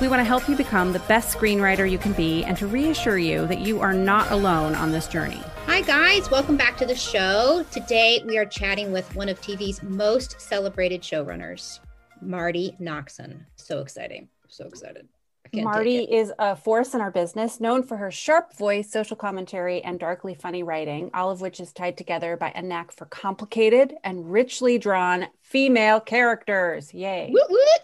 We want to help you become the best screenwriter you can be and to reassure you that you are not alone on this journey. Hi, guys. Welcome back to the show. Today, we are chatting with one of TV's most celebrated showrunners, Marti Noxon. So exciting. So excited. Marty is a force in our business, known for her sharp voice, social commentary, and darkly funny writing, all of which is tied together by a knack for complicated and richly drawn female characters. Yay. Woot, woot.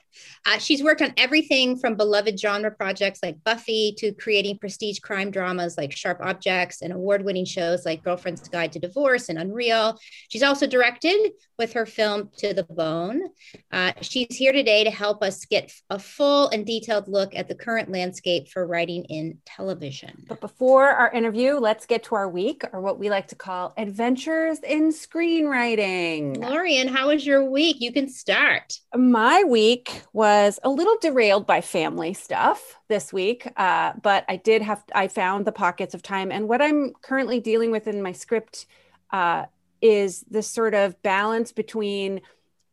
Uh, she's worked on everything from beloved genre projects like Buffy to creating prestige crime dramas like Sharp Objects and award winning shows like Girlfriend's Guide to Divorce and Unreal. She's also directed with her film To the Bone. Uh, she's here today to help us get a full and detailed look at the current landscape for writing in television. But before our interview, let's get to our week or what we like to call adventures in screenwriting. Lorien, how was your week? You can start. My week was a little derailed by family stuff this week, uh, but I did have, I found the pockets of time. And what I'm currently dealing with in my script uh, is this sort of balance between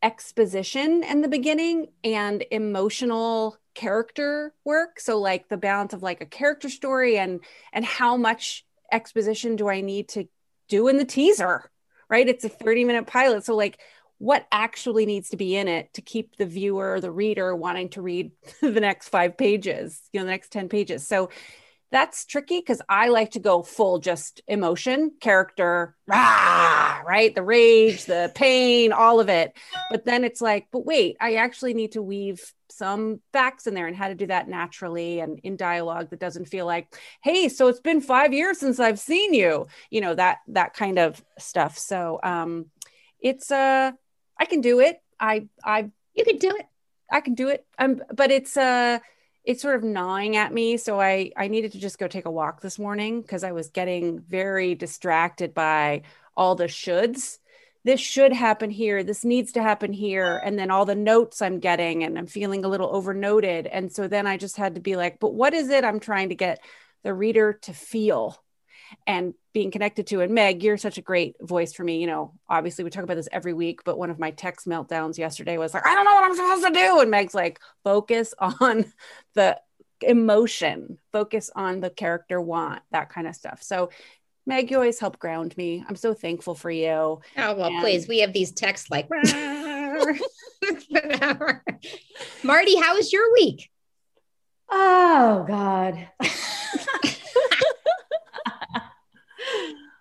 exposition in the beginning and emotional character work. So like the balance of like a character story and and how much exposition do i need to do in the teaser right? It's a 30 minute pilot. So like what actually needs to be in it to keep the viewer the reader wanting to read the next five pages you know the next 10 pages. So that's tricky because i like to go full just emotion character rah, right? The rage the pain all of it. But then it's like but wait i actually need to weave some facts in there and how to do that naturally and in dialogue that doesn't feel like hey so it's been five years since i've seen you you know that that kind of stuff. So um it's uh I can do it. I I you can do it. I can do it. Um, but it's uh it's sort of gnawing at me. So I I needed to just go take a walk this morning because I was getting very distracted by all the shoulds. This should happen here. This needs to happen here. And then all the notes I'm getting, and I'm feeling a little overnoted. And so then I just had to be like, but what is it I'm trying to get the reader to feel? And being connected to. And Meg, you're such a great voice for me. You know, obviously we talk about this every week, but one of my text meltdowns yesterday was like, I don't know what I'm supposed to do. And Meg's like, focus on the emotion, focus on the character want, that kind of stuff. So Meg, you always help ground me. I'm so thankful for you. Oh, well, and- please. We have these texts like, Marti. how was your week? Oh, God.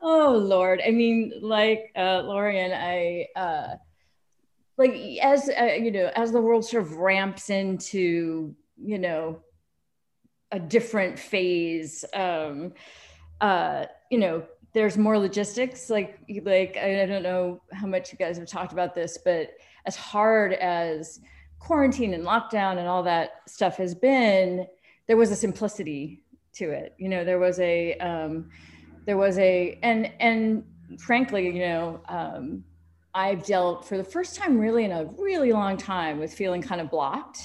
oh Lord. I mean, like uh, Lorien, I uh, like as uh, you know, as the world sort of ramps into you know a different phase. Um, uh, you know, there's more logistics. Like, like I, I don't know how much you guys have talked about this, but as hard as quarantine and lockdown and all that stuff has been, there was a simplicity to it. You know, there was a um, there was a and and frankly you know um, i've dealt for the first time really in a really long time with feeling kind of blocked.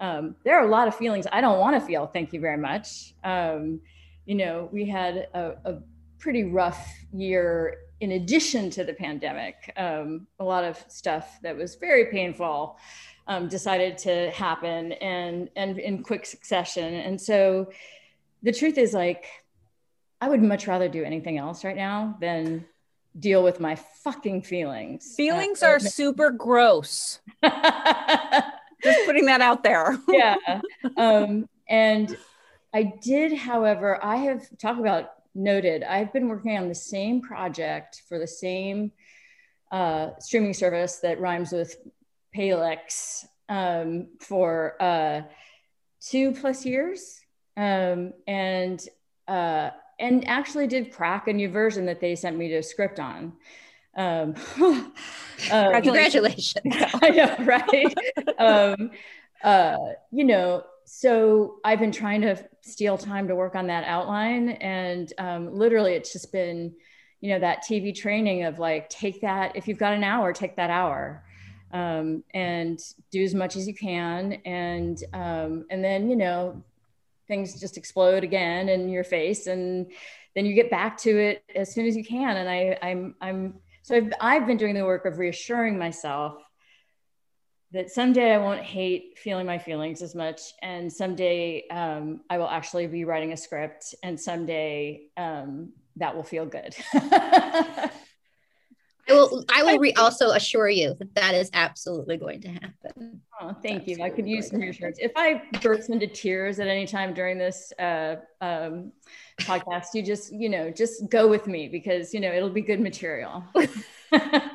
Um, there are a lot of feelings i don't want to feel thank you very much. Um, you know we had a, a, pretty rough year in addition to the pandemic. Um, a lot of stuff that was very painful um, decided to happen and and in quick succession. And so the truth is like I would much rather do anything else right now than deal with my fucking feelings. Feelings uh, are super gross. Just putting that out there. yeah. Um, and I did, however, I have talked about noted, I've been working on the same project for the same uh, streaming service that rhymes with Palex um, for uh, two plus years. Um, and uh, and actually did crack a new version that they sent me to script on. Um, um, congratulations. I know, right? um, uh, you know, so I've been trying to steal time to work on that outline. And um, literally, it's just been, you know, that TV training of like, take that, if you've got an hour, take that hour. Um, and do as much as you can, and um, and then you know things just explode again in your face, and then you get back to it as soon as you can. And I, I'm I'm so I've, I've been doing the work of reassuring myself that someday I won't hate feeling my feelings as much, and someday um, I will actually be writing a script, and someday um, that will feel good. I will. I will re- also assure you that that is absolutely going to happen. Oh, thank you. I could use some reassurance. If I burst into tears at any time during this uh, um, podcast, you just, you know, just go with me because you know it'll be good material. All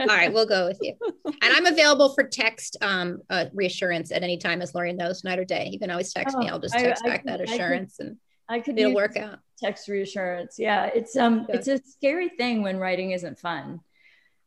right, we'll go with you. And I'm available for text um, uh, reassurance at any time, as Lori knows, night or day. You can always text oh, me. I'll just text I, back I that assurance, I could, and I could it'll work out. Text reassurance. Yeah, it's um, it's a scary thing when writing isn't fun.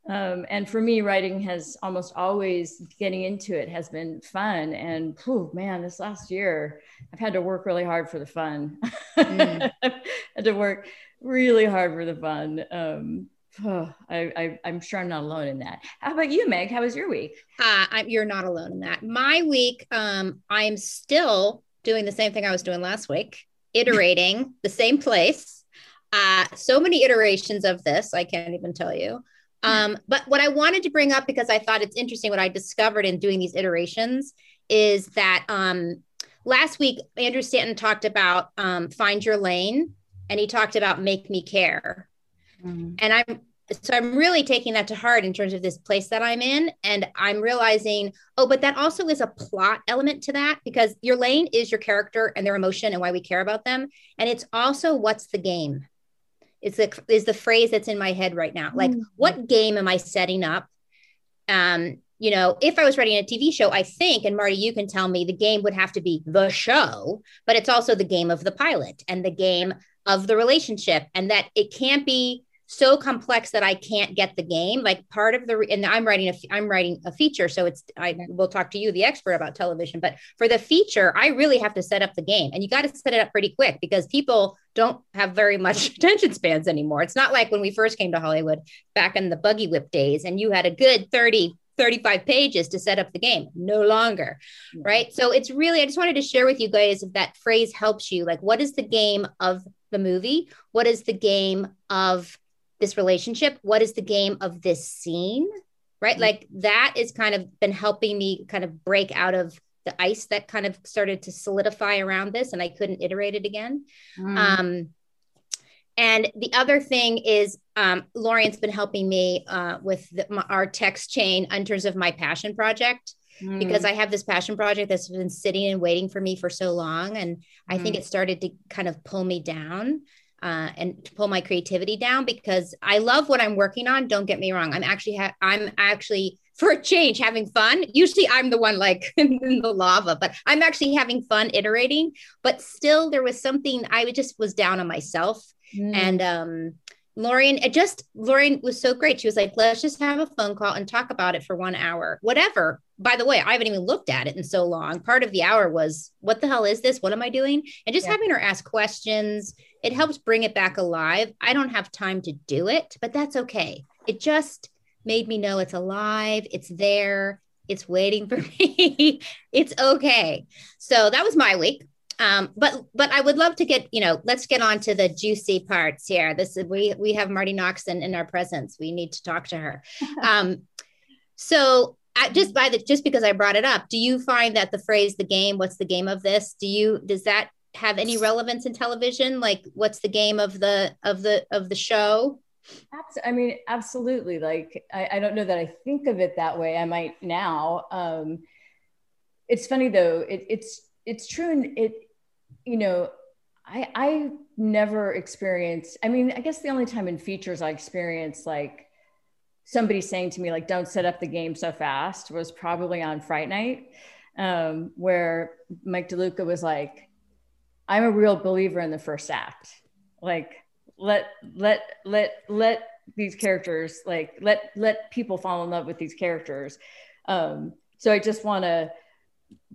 Um, and for me, writing has almost always getting into it has been fun. And oh man, this last year, I've had to work really hard for the fun. Mm. had to work really hard for the fun. Um, Oh, I, I, am sure I'm not alone in that. How about you, Meg? How was your week? Uh, I, you're not alone in that. My week, um, I'm still doing the same thing I was doing last week, iterating the same place. Uh, so many iterations of this, I can't even tell you. Um, but what I wanted to bring up because I thought it's interesting what I discovered in doing these iterations is that um, last week Andrew Stanton talked about um, find your lane, and he talked about make me care Mm-hmm. And I'm so I'm really taking that to heart in terms of this place that I'm in. And I'm realizing, oh, but that also is a plot element to that because your lane is your character and their emotion and why we care about them. And it's also what's the game? It's the is the phrase that's in my head right now. Like, mm-hmm. what game am I setting up? Um, you know, if I was writing a TV show, I think, and Marti, you can tell me the game would have to be the show, but it's also the game of the pilot and the game of the relationship, and that it can't be so complex that I can't get the game. Like part of the and I'm writing a I'm writing a feature, so it's I will talk to you, the expert, about television. But for the feature, I really have to set up the game, and you got to set it up pretty quick because people don't have very much attention spans anymore. It's not like when we first came to Hollywood back in the buggy whip days, and you had a good 30 35 pages to set up the game no longer right so it's really i just wanted to share with you guys if that phrase helps you like what is the game of the movie what is the game of this relationship what is the game of this scene right mm-hmm. like that is kind of been helping me kind of break out of the ice that kind of started to solidify around this and i couldn't iterate it again mm. um, and the other thing is um, Lorien's been helping me uh, with the, my, our text chain in terms of my passion project mm. because I have this passion project that's been sitting and waiting for me for so long. And I mm. think it started to kind of pull me down uh, and to pull my creativity down because I love what I'm working on. Don't get me wrong. I'm actually ha- I'm actually for a change having fun. Usually I'm the one like in the lava, but I'm actually having fun iterating. But still, there was something I just was down on myself, mm. and um, it just Lorien was so great. She was like, let's just have a phone call and talk about it for one hour, whatever. By the way, I haven't even looked at it in so long. Part of the hour was, what the hell is this? What am I doing? And just yeah. having her ask questions, it helps bring it back alive. I don't have time to do it, but that's okay. It just made me know it's alive, it's there, it's waiting for me. it's okay. So that was my week um, but but I would love to get you know let's get on to the juicy parts here. This is we we have Marti Noxon in our presence. We need to talk to her. Um, so I, just by the just because I brought it up, do you find that the phrase "the game"? What's the game of this? Do you does that have any relevance in television? Like, what's the game of the of the of the show? I mean, absolutely. Like, I, I don't know that I think of it that way. I might now. Um, it's funny though. It, it's it's true, and it you know, I I never experienced. I mean, I guess the only time in features I experienced like somebody saying to me like, "Don't set up the game so fast," was probably on Fright Night, um, where Mike DeLuca was like, "I'm a real believer in the first act. Like, let let let let these characters like let let people fall in love with these characters." Um, so I just want to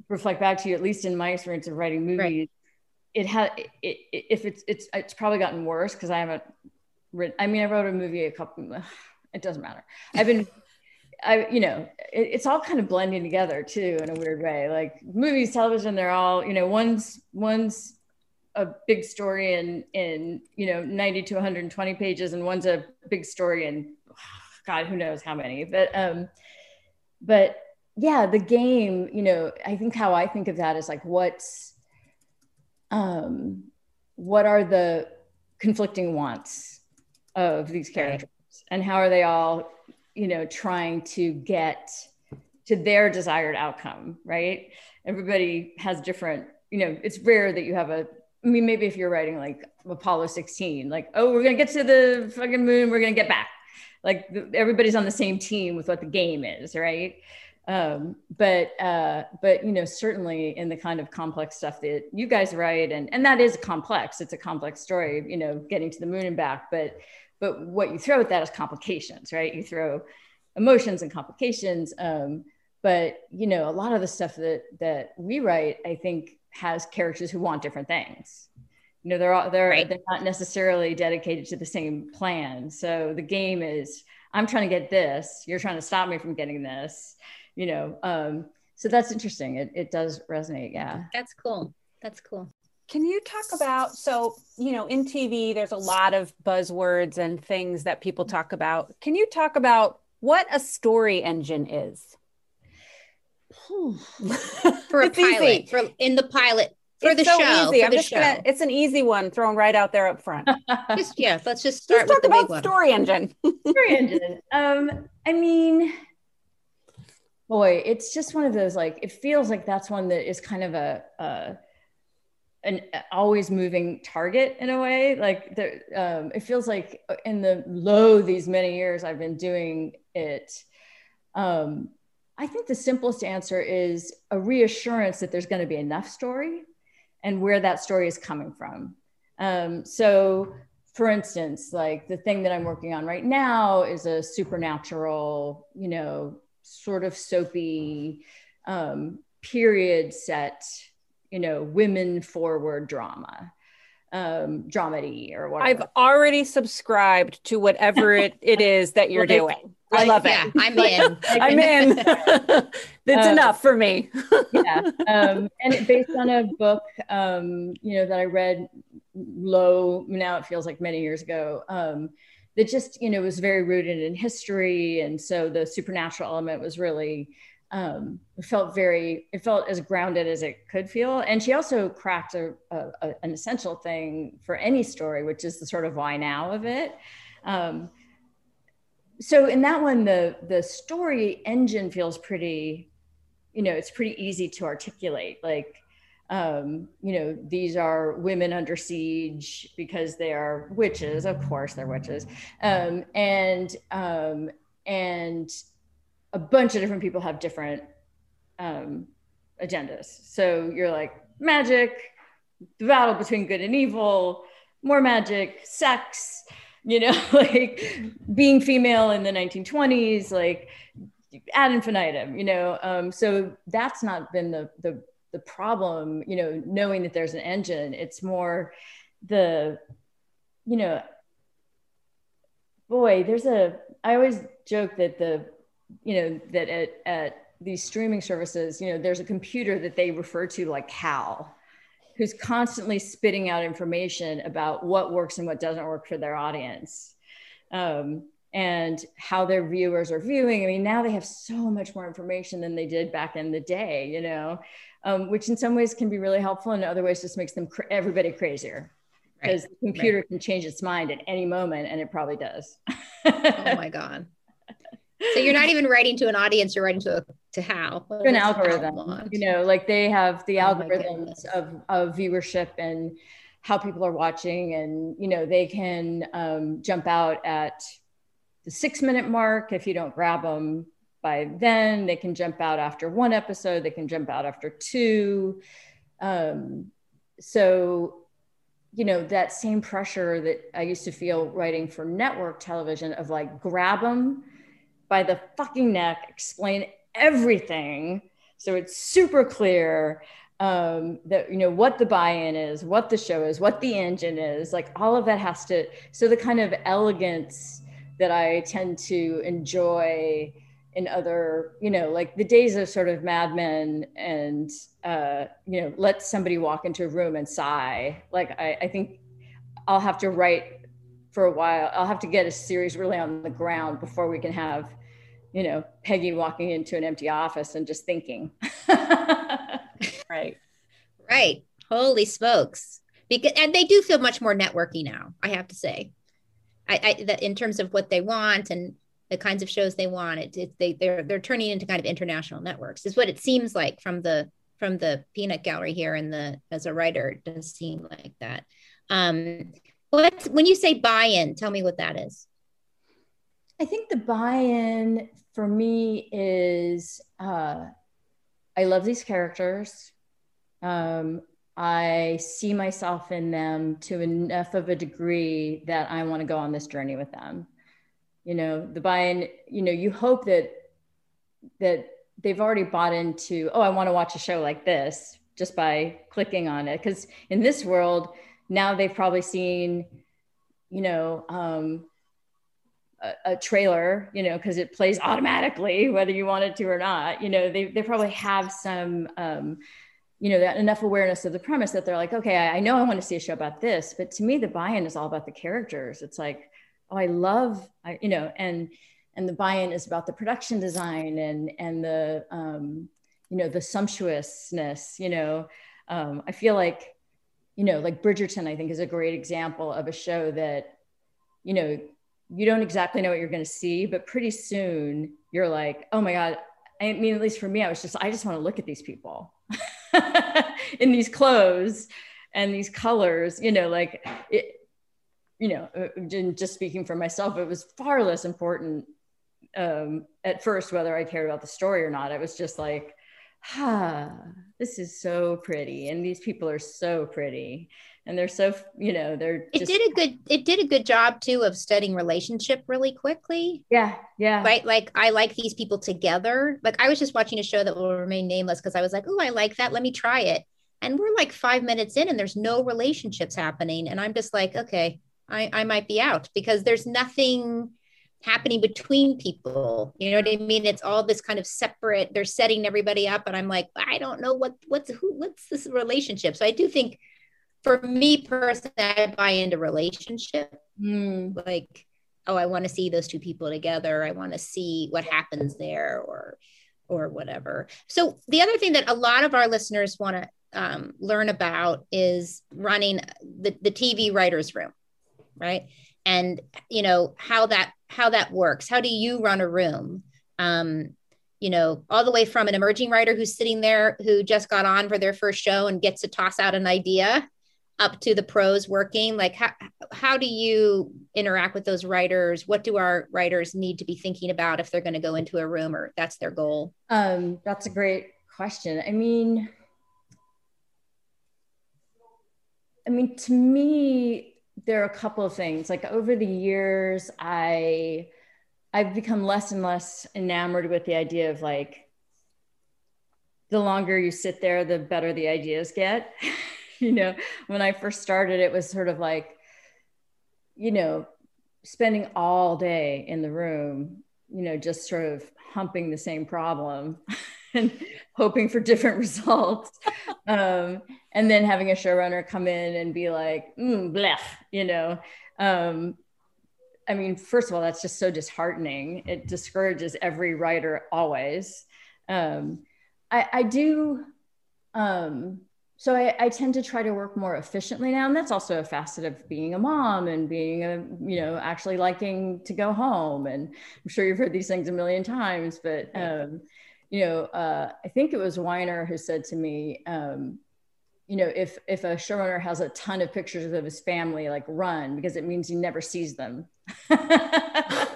reflect back to you, at least in my experience of writing movies. Right it had it, it, if it's it's it's probably gotten worse because I haven't written. I mean, I wrote a movie a couple. It doesn't matter. I've been. I, you know, it, it's all kind of blending together too in a weird way. Like movies, television, they're all, you know, one's one's a big story in in you know 90 to 120 pages, and one's a big story in God, who knows how many. But um, but yeah, the game, you know, I think how I think of that is like what's um, what are the conflicting wants of these characters and how are they all you know trying to get to their desired outcome right everybody has different you know it's rare that you have a i mean maybe if you're writing like apollo 16 like oh we're gonna get to the fucking moon we're gonna get back. Like everybody's on the same team with what the game is right? Um, but uh, but you know certainly in the kind of complex stuff that you guys write and and that is complex it's a complex story you know getting to the moon and back but but what you throw at that is complications right? You throw emotions and complications um, but you know a lot of the stuff that that we write i think has characters who want different things. You know they're all they're right. they're not necessarily dedicated to the same plan. So the game is i'm trying to get this you're trying to stop me from getting this you know um so that's interesting. It, it does resonate yeah. That's cool. That's cool. Can you talk about so you know in tv there's a lot of buzzwords and things that people talk about. Can you talk about what a story engine is for a pilot for in the pilot for it's the so show easy. for I'm the just show. gonna it's an easy one thrown right out there up front. Just yeah let's just start Let's with talk the about big one. story engine. Story engine. Um i mean boy it's just one of those like it feels like that's one that is kind of a, a an always moving target in a way. Like there um, it feels like in the low these many years i've been doing it um, i think the simplest answer is a reassurance that there's going to be enough story and where that story is coming from. Um, so for instance like the thing that i'm working on right now is a supernatural you know sort of soapy um, period set, you know, women forward drama, um, dramedy or whatever. I've already subscribed to whatever it, it is that you're Like- doing. I like, love yeah it. i'm in I'm in. That's Uh, enough for me. yeah. Um, and it- based on a book, um, you know, that I read low, now it feels like many years ago, um, that just, you know, was very rooted in history. And so the supernatural element was really, um, felt very, it felt as grounded as it could feel. And she also cracked a, a, a- an essential thing for any story, which is the sort of why now of it. Um, so in that one, the the story engine feels pretty you know it's pretty easy to articulate like um, you know these are women under siege because they are witches of course they're witches um, and um, and a bunch of different people have different um, agendas so you're like magic the battle between good and evil more magic sex you know like being female in the 1920s like ad infinitum, you know. Um, so that's not been the the the problem, you know, knowing that there's an engine. It's more the, you know, boy, there's a I always joke that the, you know, that at at these streaming services, you know, there's a computer that they refer to like Hal, who's constantly spitting out information about what works and what doesn't work for their audience. Um, and how their viewers are viewing. I mean, now they have so much more information than they did back in the day, you know, um, which in some ways can be really helpful, and in other ways just makes them cra- everybody crazier because the computer can change its mind at any moment, and it probably does. oh my god so you're not even writing to an audience you're writing to a, to how What an algorithm, you know, like they have the Oh algorithms of, of viewership and how people are watching, and you know, they can um, jump out at the six minute mark if you don't grab them by then. They can jump out after one episode. They can jump out after two. Um, so, you know, that same pressure that I used to feel writing for network television of like grab them by the fucking neck, explain everything so it's super clear um, that you know what the buy-in is, what the show is, what the engine is, like all of that has to. So the kind of elegance that I tend to enjoy in other, you know, like the days of sort of Mad Men and uh, you know, let somebody walk into a room and sigh. Like I, I think I'll have to write for a while. I'll have to get a series really on the ground before we can have, you know, Peggy walking into an empty office and just thinking. right. Right. Holy smokes. Because and they do feel much more networky now, I have to say. I, I that in terms of what they want and the kinds of shows they want, it, it they they're they're turning into kind of international networks. Is what it seems like from the from the peanut gallery here and the as a writer, it does seem like that. Um what when you say buy-in, tell me what that is. I think the buy-in for me is uh, I love these characters. Um, I see myself in them to enough of a degree that I want to go on this journey with them. You know, the buy-in, you know, you hope that that they've already bought into, oh, I want to watch a show like this just by clicking on it. Because in this world, now they've probably seen, you know, um, a, trailer, you know, because it plays automatically whether you want it to or not. You know, they, they probably have some, um, you know, that enough awareness of the premise that they're like, okay, I, I know I want to see a show about this, but to me, the buy-in is all about the characters. It's like, oh, I love, I, you know, and and the buy-in is about the production design and and the um, you know the sumptuousness. You know, um, I feel like, you know, like Bridgerton, I think is a great example of a show that, you know, you don't exactly know what you're going to see, but pretty soon you're like, oh my God. I mean, at least for me, I was just, I just want to look at these people in these clothes and these colors, you know, like it, you know, uh, just speaking for myself, it was far less important um, at first whether I cared about the story or not. It was just like, ah, this is so pretty, and these people are so pretty, and they're so you know they're it did a good it did a good job too of studying relationship really quickly. Yeah yeah. Right? Like i like these people together. Like i was just watching a show that will remain nameless because i was like oh i like that. Let me try it. And we're like five minutes in and there's no relationships happening. And i'm just like okay i i might be out. Because there's nothing happening between people. You know what i mean? It's all this kind of separate they're setting everybody up and i'm like i don't know what what's who what's this relationship? So i do think for me personally, I buy into relationship. Mm. Like, oh, I want to see those two people together. I want to see what happens there, or or whatever. So the other thing that a lot of our listeners want to um, learn about is running the, the TV writers room, right? And you know how that how that works. How do you run a room? Um, you know, all the way from an emerging writer who's sitting there who just got on for their first show and gets to toss out an idea up to the pros working? Like how, how do you interact with those writers? What do our writers need to be thinking about if they're going to go into a room or that's their goal? Um, that's a great question. I mean i mean to me there are a couple of things. Like over the years i i've become less and less enamored with the idea of like the longer you sit there the better the ideas get you know, when I first started, it was sort of like, you know, spending all day in the room, you know, just sort of humping the same problem and hoping for different results. Um, and then having a showrunner come in and be like, mm, blech, you know. Um, I mean, first of all, that's just so disheartening. It discourages every writer always. Um, I, I do. Um, so I, I, tend to try to work more efficiently now and that's also a facet of being a mom and being a you know actually liking to go home. And i'm sure you've heard these things a million times but um, you know uh, i think it was weiner who said to me um, you know if if a showrunner has a ton of pictures of his family like run because it means he never sees them.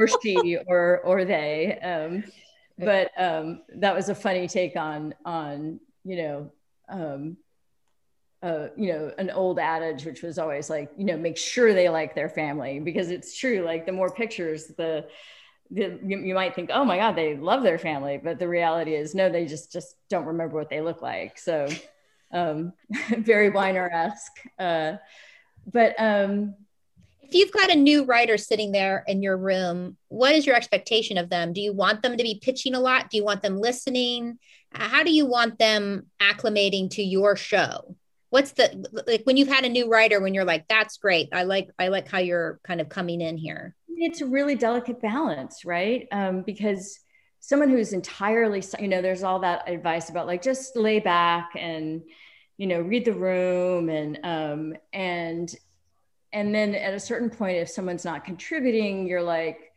Or she or or they um, but um, that was a funny take on on you know, um, uh, you know, an old adage, which was always like, you know, make sure they like their family because it's true. Like the more pictures, the, the, you, you, might think, oh my God, they love their family. But the reality is, no, they just, just don't remember what they look like. So um, very Weiner-esque. Uh, but um, if you've got a new writer sitting there in your room, what is your expectation of them? Do you want them to be pitching a lot? Do you want them listening? How do you want them acclimating to your show? What's the like when you've had a new writer when you're like, that's great. I like I like how you're kind of coming in here. It's a really delicate balance, right? Um, because someone who's entirely, you know, there's all that advice about like just lay back and you know read the room and um, and and then at a certain point if someone's not contributing you're like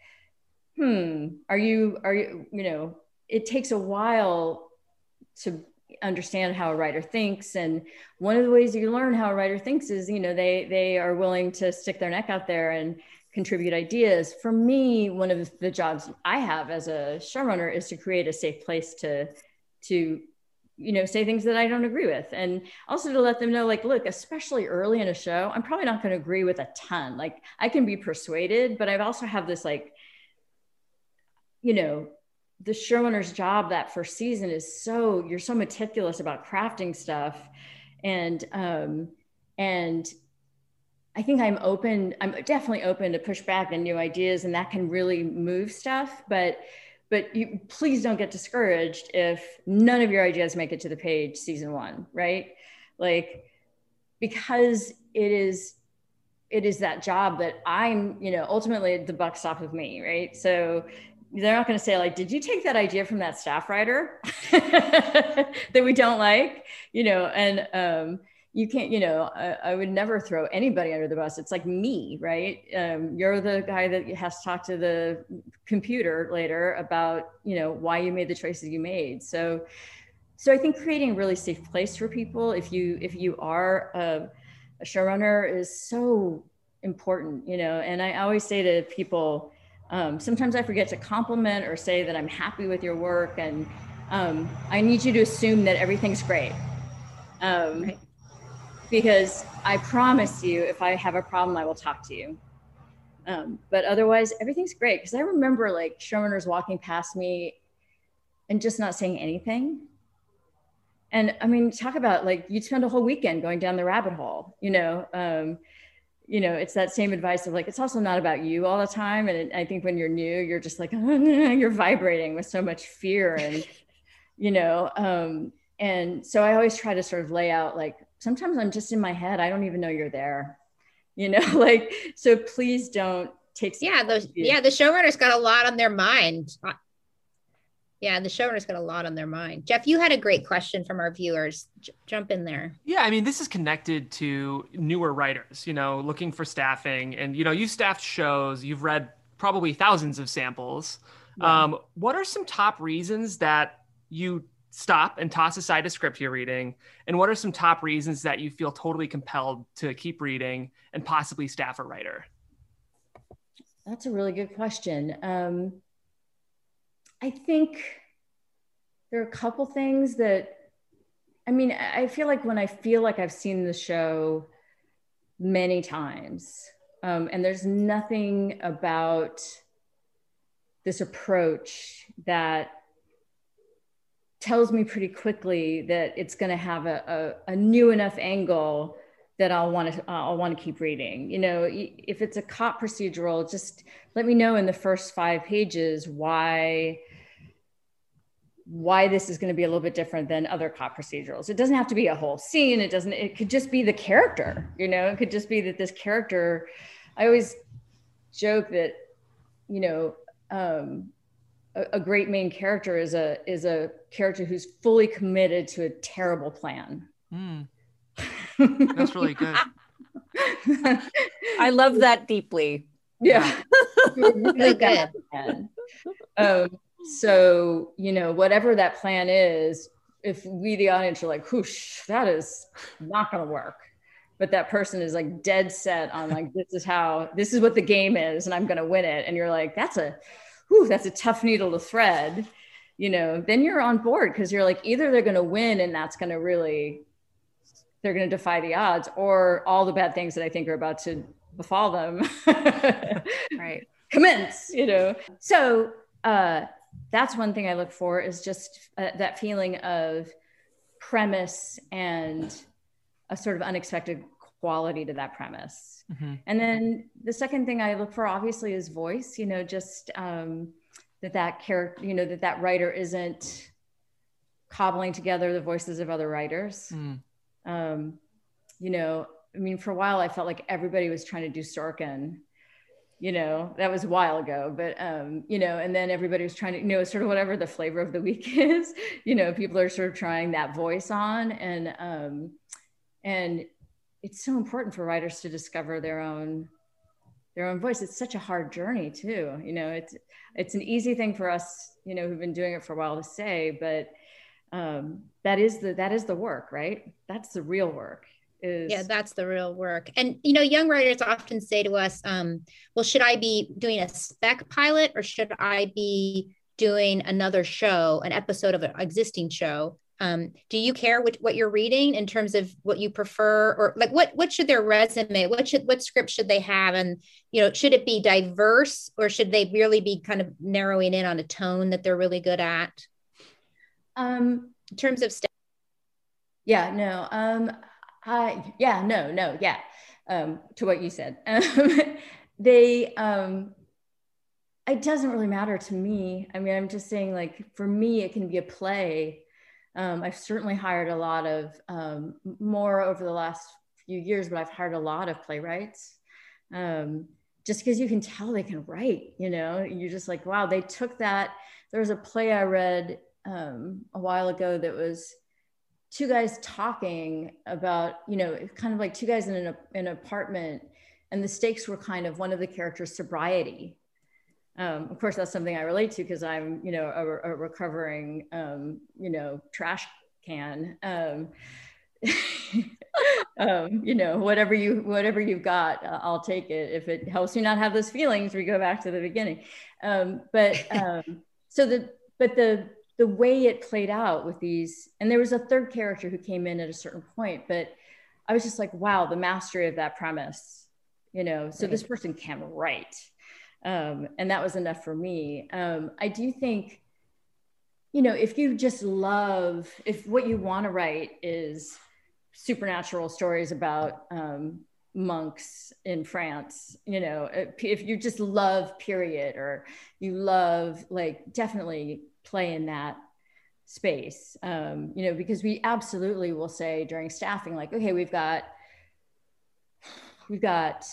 hmm are you are you you know it takes a while to understand how a writer thinks. And one of the ways you learn how a writer thinks is you know they they are willing to stick their neck out there and contribute ideas. For me one of the jobs i have as a showrunner is to create a safe place to to you know say things that i don't agree with. And also to let them know like look especially early in a show i'm probably not going to agree with a ton. Like i can be persuaded but i've also have this like you know the showrunner's job that first season is so you're so meticulous about crafting stuff. And um and i think i'm open i'm definitely open to push back and new ideas and that can really move stuff. But but you please don't get discouraged if none of your ideas make it to the page season one right? Like because it is it is that job that i'm you know ultimately the buck stops with me right? So they're not going to say like did you take that idea from that staff writer that we don't like? You know and um you can't, you know, I, I, would never throw anybody under the bus. It's like me, right? Um, you're the guy that has to talk to the computer later about, you know, why you made the choices you made. So, so I think creating a really safe place for people, if you if you are a, a showrunner, is so important, you know. And I always say to people, um, sometimes I forget to compliment or say that I'm happy with your work, and um, I need you to assume that everything's great. Um, right because I promise you, if I have a problem, I will talk to you. Um, but otherwise, everything's great. Because I remember like showrunners walking past me and just not saying anything. And I mean, talk about like you'd spend a whole weekend going down the rabbit hole, you know. Um, you know, it's that same advice of like, it's also not about you all the time. And it, I think when you're new, you're just like, you're vibrating with so much fear and, you know, um, and so I always try to sort of lay out like, sometimes I'm just in my head. I don't even know you're there. You know, like so please don't take Yeah, those yeah, the showrunner's got a lot on their mind. Uh, yeah, the showrunner's got a lot on their mind. Jeff, you had a great question from our viewers. J- jump in there. Yeah, I mean, this is connected to newer writers, you know, looking for staffing. And, you know, you've staffed shows, you've read probably thousands of samples. Yeah. Um, what are some top reasons that you stop and toss aside a script you're reading? And what are some top reasons that you feel totally compelled to keep reading and possibly staff a writer? That's a really good question. Um, I think there are a couple things that, I mean, I feel like when I feel like I've seen the show many times, um, and there's nothing about this approach that tells me pretty quickly that it's going to have a, a, a, new enough angle that I'll want to I'll want to keep reading. You know, if it's a cop procedural, just let me know in the first five pages why why this is going to be a little bit different than other cop procedurals. It doesn't have to be a whole scene. It doesn't. It could just be the character. You know, it could just be that this character. I always joke that you know um, a, a great main character is a is a character who's fully committed to a terrible plan. Mm. That's really good. I love that deeply. Yeah. really good. Um, so, you know, whatever that plan is, if we, the audience, are like, whoosh, that is not going to work. But that person is like dead set on like, this is how, this is what the game is, and I'm going to win it. And you're like, that's a, whew, that's a tough needle to thread, you know, then you're on board because you're like, either they're going to win and that's going to really, they're going to defy the odds, or all the bad things that I think are about to befall them. right. commence, you know. So uh, that's one thing I look for is just uh, that feeling of premise and a sort of unexpected quality to that premise. Mm-hmm. And then the second thing I look for obviously is voice, you know, just um, that that character, you know, that that writer isn't cobbling together the voices of other writers. Mm. Um, you know, I mean, for a while I felt like everybody was trying to do Sorkin you know that was a while ago but um you know and then everybody was trying to you know sort of whatever the flavor of the week is you know people are sort of trying that voice on and um and it's so important for writers to discover their own their own voice. It's such a hard journey too you know it's it's an easy thing for us you know who've been doing it for a while to say but um that is the that is the work right? That's the real work is yeah that's the real work. And you know young writers often say to us um, well should i be doing a spec pilot or should i be doing another show an episode of an existing show um, do you care what, what you're reading in terms of what you prefer or like what what should their resume what should what script should they have and you know should it be diverse or should they really be kind of narrowing in on a tone that they're really good at um in terms of yeah no um Hi. Yeah. No. No. Yeah. Um, to what you said, um, they. Um, it doesn't really matter to me. I mean, I'm just saying, like, for me, it can be a play. Um, I've certainly hired a lot of um, more over the last few years, but I've hired a lot of playwrights. Um, just because you can tell they can write, you know, you're just like, wow, they took that. There was a play I read um, a while ago that was two guys talking about, you know, kind of like two guys in an, an apartment, and the stakes were kind of one of the characters' sobriety. Um, of course, that's something I relate to because I'm, you know, a, a recovering, um, you know, trash can. Um, um, you know, whatever you whatever you've got, uh, I'll take it. If it helps you not have those feelings, we go back to the beginning. Um, but um, so the but the the way it played out with these, and there was a third character who came in at a certain point, but I was just like, wow, the mastery of that premise, you know, so this person can write. Um, and that was enough for me. Um, I do think, you know, if you just love, if what you want to write is supernatural stories about um, monks in France, you know, if you just love period or you love like definitely play in that space um, you know because we absolutely will say during staffing like okay we've got we've got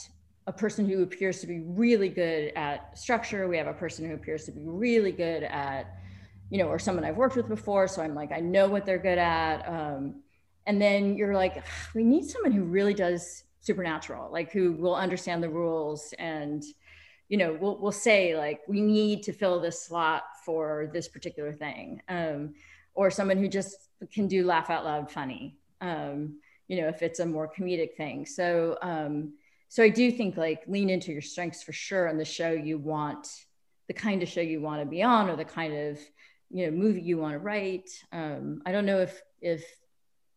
a person who appears to be really good at structure. We have a person who appears to be really good at you know or someone i've worked with before so i'm like i know what they're good at um, and then you're like we need someone who really does supernatural like who will understand the rules and you know we'll, we'll say like we need to fill this slot for this particular thing um, or someone who just can do laugh out loud funny um, you know if it's a more comedic thing. So um, so i do think like lean into your strengths for sure on the show you want the kind of show you want to be on or the kind of you know movie you want to write um, i don't know if if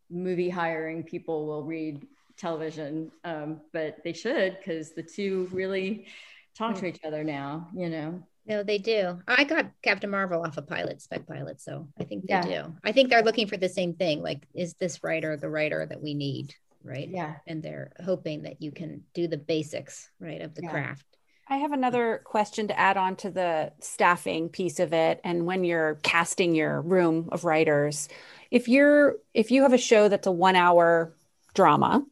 movie hiring people will read television um, but they should because the two really talk to mm. each other now, you know. No, they do. I got Captain Marvel off a pilot, spec pilot, so I think they yeah. do. I think they're looking for the same thing. Like, is this writer the writer that we need? Right. Yeah. And they're hoping that you can do the basics, right, of the yeah. craft. I have another question to add on to the staffing piece of it. And when you're casting your room of writers, if you're if you have a show that's a one hour drama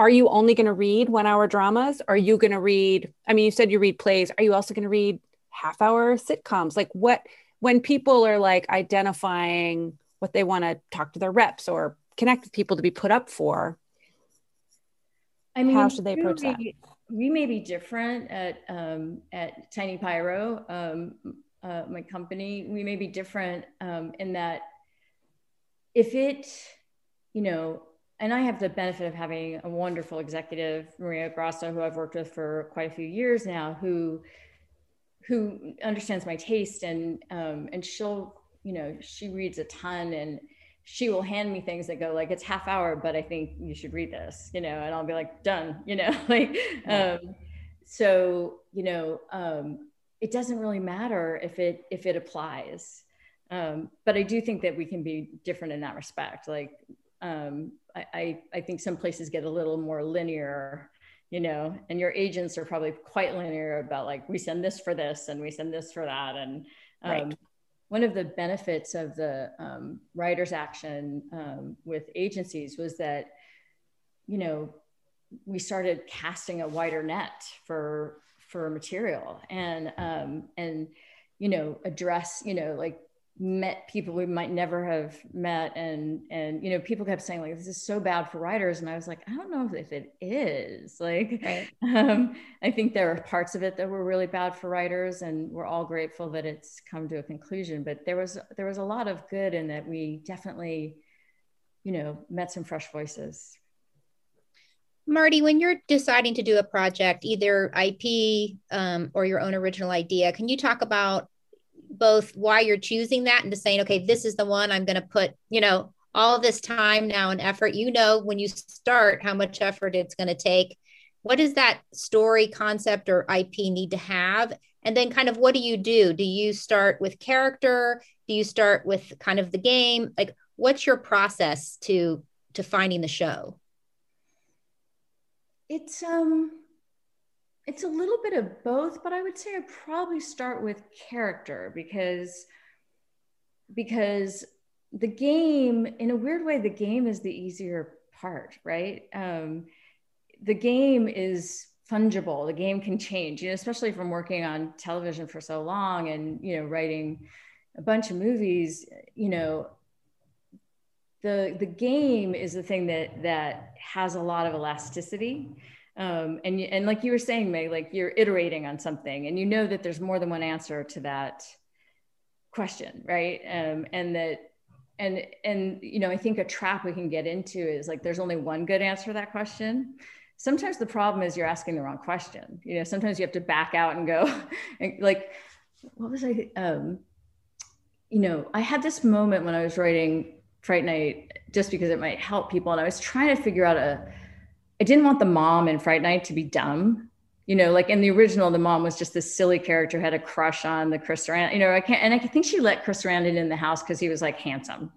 are you only going to read one hour dramas? Are you going to read, I mean, you said you read plays. Are you also going to read half hour sitcoms? Like what, when people are like identifying what they want to talk to their reps or connect with people to be put up for, I mean, how should they approach that? We may be different at, um, at Tiny Pyro, um, uh, my company. We may be different um, in that if it, you know, and I have the benefit of having a wonderful executive, Maria Grasso, who I've worked with for quite a few years now, who who understands my taste and um, and she'll you know she reads a ton and she will hand me things that go like it's half hour but i think you should read this you know and i'll be like done you know like um so you know um, it doesn't really matter if it if it applies um, but i do think that we can be different in that respect like um, I, I, I think some places get a little more linear you know and your agents are probably quite linear about like we send this for this and we send this for that and um, right. One of the benefits of the um, writers action um, with agencies was that you know we started casting a wider net for for material and um and you know address you know like met people we might never have met. And and you know people kept saying like this is so bad for writers. And i was like i don't know if it is. Like right. um, i think there are parts of it that were really bad for writers and we're all grateful that it's come to a conclusion. But there was there was a lot of good in that we definitely you know met some fresh voices. Marti, when you're deciding to do a project, either IP um, or your own original idea, can you talk about both why you're choosing that and to saying, okay, this is the one I'm going to put, you know, all this time now and effort. You know, when you start, how much effort it's going to take. What does that story concept or IP need to have? And then, kind of, what do you do? Do you start with character? Do you start with kind of the game? Like, what's your process to to finding the show? It's um it's a little bit of both, but I would say I'd probably start with character because because the game, in a weird way, the game is the easier part, right? Um, the game is fungible. The game can change, you know, especially from working on television for so long and you know writing a bunch of movies. You know, the the game is the thing that that has a lot of elasticity um, and and like you were saying may like you're iterating on something and you know that there's more than one answer to that question right? Um, and that and and you know i think a trap we can get into is like there's only one good answer to that question. Sometimes the problem is you're asking the wrong question. You know sometimes you have to back out and go and like what was i um you know i had this moment when i was writing fright night just because it might help people and i was trying to figure out a i didn't want the mom in fright night to be dumb. You know like in the original the mom was just this silly character had a crush on the chris Sarandon, you know i can't and i think she let chris Sarandon in the house because he was like handsome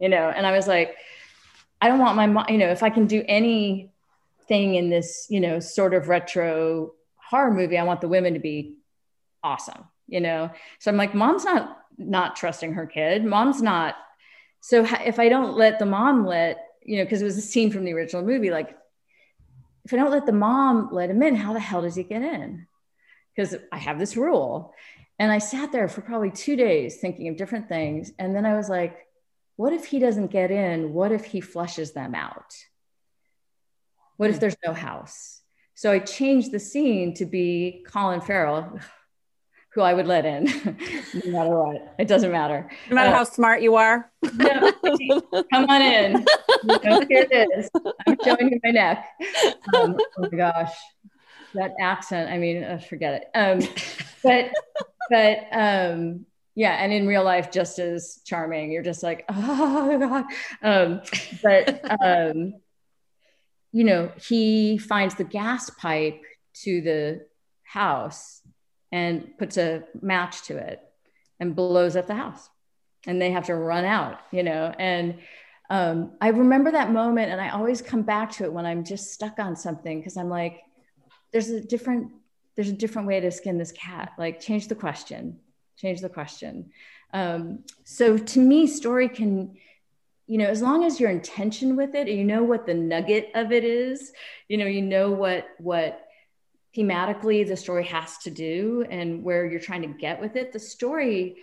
you know and i was like i don't want my mom you know if i can do anything in this you know sort of retro horror movie i want the women to be awesome you know? So i'm like mom's not not trusting her kid. Mom's not so if I don't let the mom let, you know, because it was a scene from the original movie, like if I don't let the mom let him in, how the hell does he get in? Because I have this rule. And I sat there for probably two days thinking of different things. And then I was like, what if he doesn't get in? What if he flushes them out? What if hmm. there's no house? So I changed the scene to be Colin Farrell who I would let in, no matter what. It doesn't matter. No matter uh, how smart you are. no, come on in. You know, here it is. I'm showing you my neck. Um, oh my gosh, that accent. I mean, uh, forget it. Um, but but um, yeah, and in real life, just as charming. You're just like, oh god. Um, but um, you know, he finds the gas pipe to the house and puts a match to it and blows up the house. And they have to run out you know? And um, i remember that moment and i always come back to it when i'm just stuck on something because i'm like there's a different there's a different way to skin this cat. Like change the question change the question. Um, so to me story can you know as long as your intention with it you know what the nugget of it is you know you know what what thematically the story has to do and where you're trying to get with it the story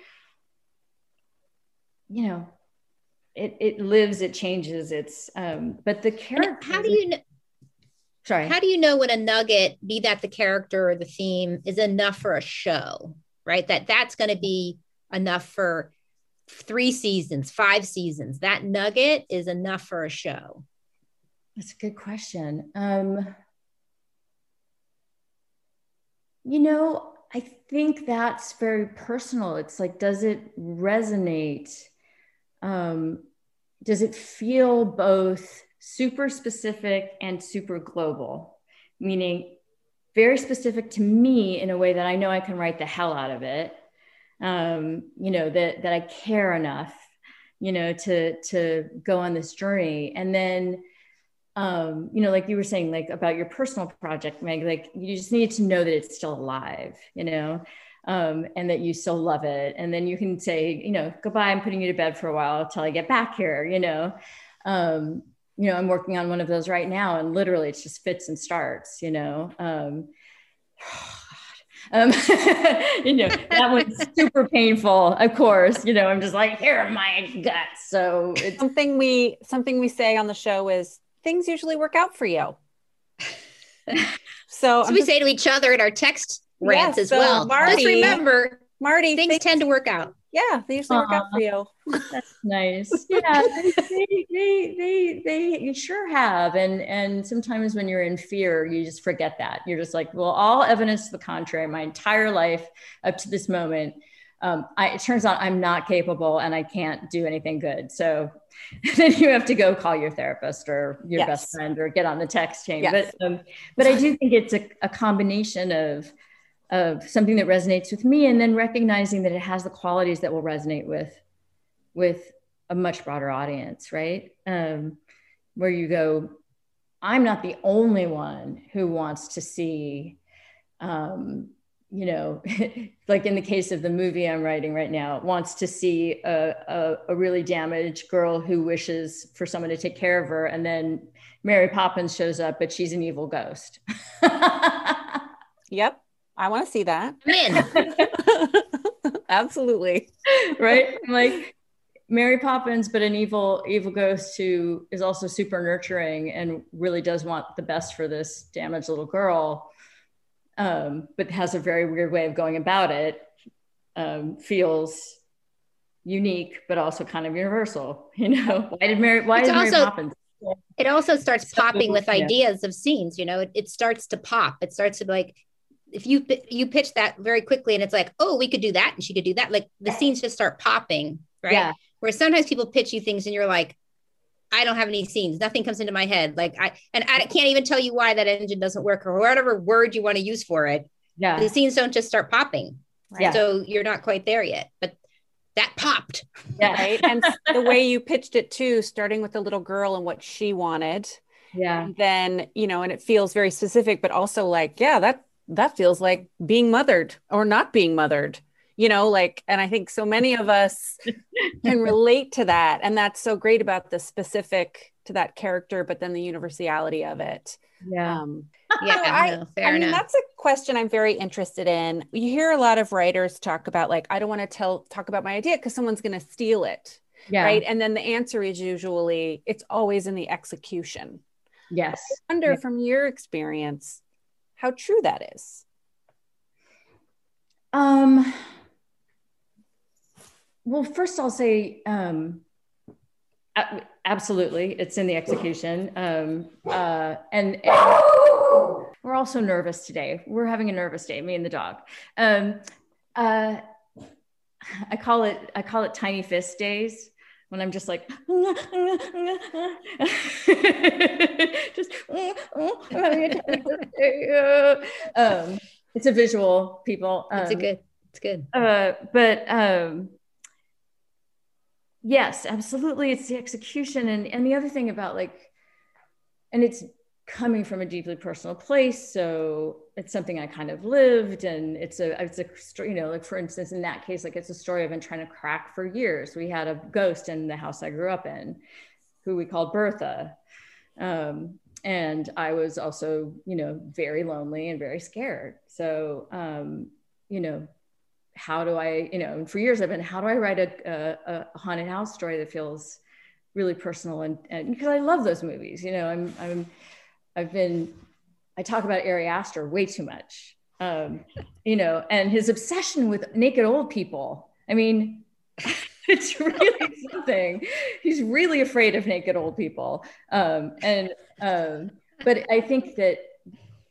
you know it it lives it changes it's um but the character how do you know sorry. how do you know when a nugget be that the character or the theme is enough for a show right? That that's going to be enough for three seasons five seasons. That nugget is enough for a show. That's a good question. Um you know, I think that's very personal. It's like, does it resonate? Um, does it feel both super specific and super global? Meaning, very specific to me in a way that I know I can write the hell out of it. Um, you know, that that I care enough, you know, to to go on this journey. And then um, you know, like you were saying, like about your personal project, Meg, like you just need to know that it's still alive, you know, um, and that you still love it. And then you can say, you know, goodbye, I'm putting you to bed for a while until I get back here, you know. Um, you know, I'm working on one of those right now, and literally it's just fits and starts, you know. Um, um, you know, that one's super painful, of course. You know, I'm just like, here are my guts. So it's something we something we say on the show is things usually work out for you. So, so we just, say to each other in our text rants yes, as so well. Marti, just remember, Marti, things, things tend to work out. Yeah, they usually work out for you. That's nice. Yeah, they, they, they, they, they, you sure have. And and sometimes when you're in fear, you just forget that. You're just like, well, all evidence to the contrary, my entire life up to this moment, um, I, it turns out I'm not capable and I can't do anything good. So then you have to go call your therapist or your yes. best friend or get on the text chain. Yes. But um, but I do think it's a, a combination of of something that resonates with me and then recognizing that it has the qualities that will resonate with with a much broader audience right um, where you go i'm not the only one who wants to see um, you know like in the case of the movie i'm writing right now wants to see a, a, a really damaged girl who wishes for someone to take care of her and then mary poppins shows up but she's an evil ghost yep I want to see that. I'm in. Absolutely. Right? Like Mary Poppins, but an evil, evil ghost who is also super nurturing and really does want the best for this damaged little girl, um, but has a very weird way of going about it. Um, feels unique, but also kind of universal. You know, why did Mary? Why it's did Mary also, Poppins? It also starts popping with ideas of scenes. You know, it, it starts to pop. It starts to like if you you pitch that very quickly and it's like oh we could do that and she could do that like the scenes just start popping right yeah. where sometimes people pitch you things and you're like i don't have any scenes. Nothing comes into my head. Like i and i can't even tell you why that engine doesn't work or whatever word you want to use for it. Yeah. The scenes don't just start popping. Right? yeah. so you're not quite there yet but that popped. Yeah right? And the way you pitched it too starting with the little girl and what she wanted. Yeah. And then you know and it feels very specific but also like yeah that that feels like being mothered or not being mothered you know like and i think so many of us can relate to that. And that's so great about the specific to that character but then the universality of it. Yeah. Um, yeah I, no, I mean that's a question i'm very interested in. You hear a lot of writers talk about like i don't want to tell talk about my idea because someone's going to steal it yeah. right? And then the answer is usually it's always in the execution. Yes. I wonder yeah. from your experience how true that is. Um, well, first I'll say, um, absolutely, it's in the execution. Um, uh, and, and, we're also nervous today. We're having a nervous day, me and the dog. Um, uh, I call it, I call it tiny fist days when I'm just like, just, um, it's a visual, people. Um, it's a good, it's good. Uh, but um, yes, absolutely, it's the execution, and and the other thing about like, and it's coming from a deeply personal place so it's something i kind of lived and it's a it's a you know like for instance in that case like it's a story i've been trying to crack for years. We had a ghost in the house i grew up in who we called bertha um, and i was also you know very lonely and very scared. So um, you know how do i you know for years i've been how do i write a, a, a haunted house story that feels really personal and, and because i love those movies you know i'm i'm I've been, I talk about Ari Aster way too much, um, you know, and his obsession with naked old people. I mean, it's really something. He's really afraid of naked old people. Um, and, um, but I think that,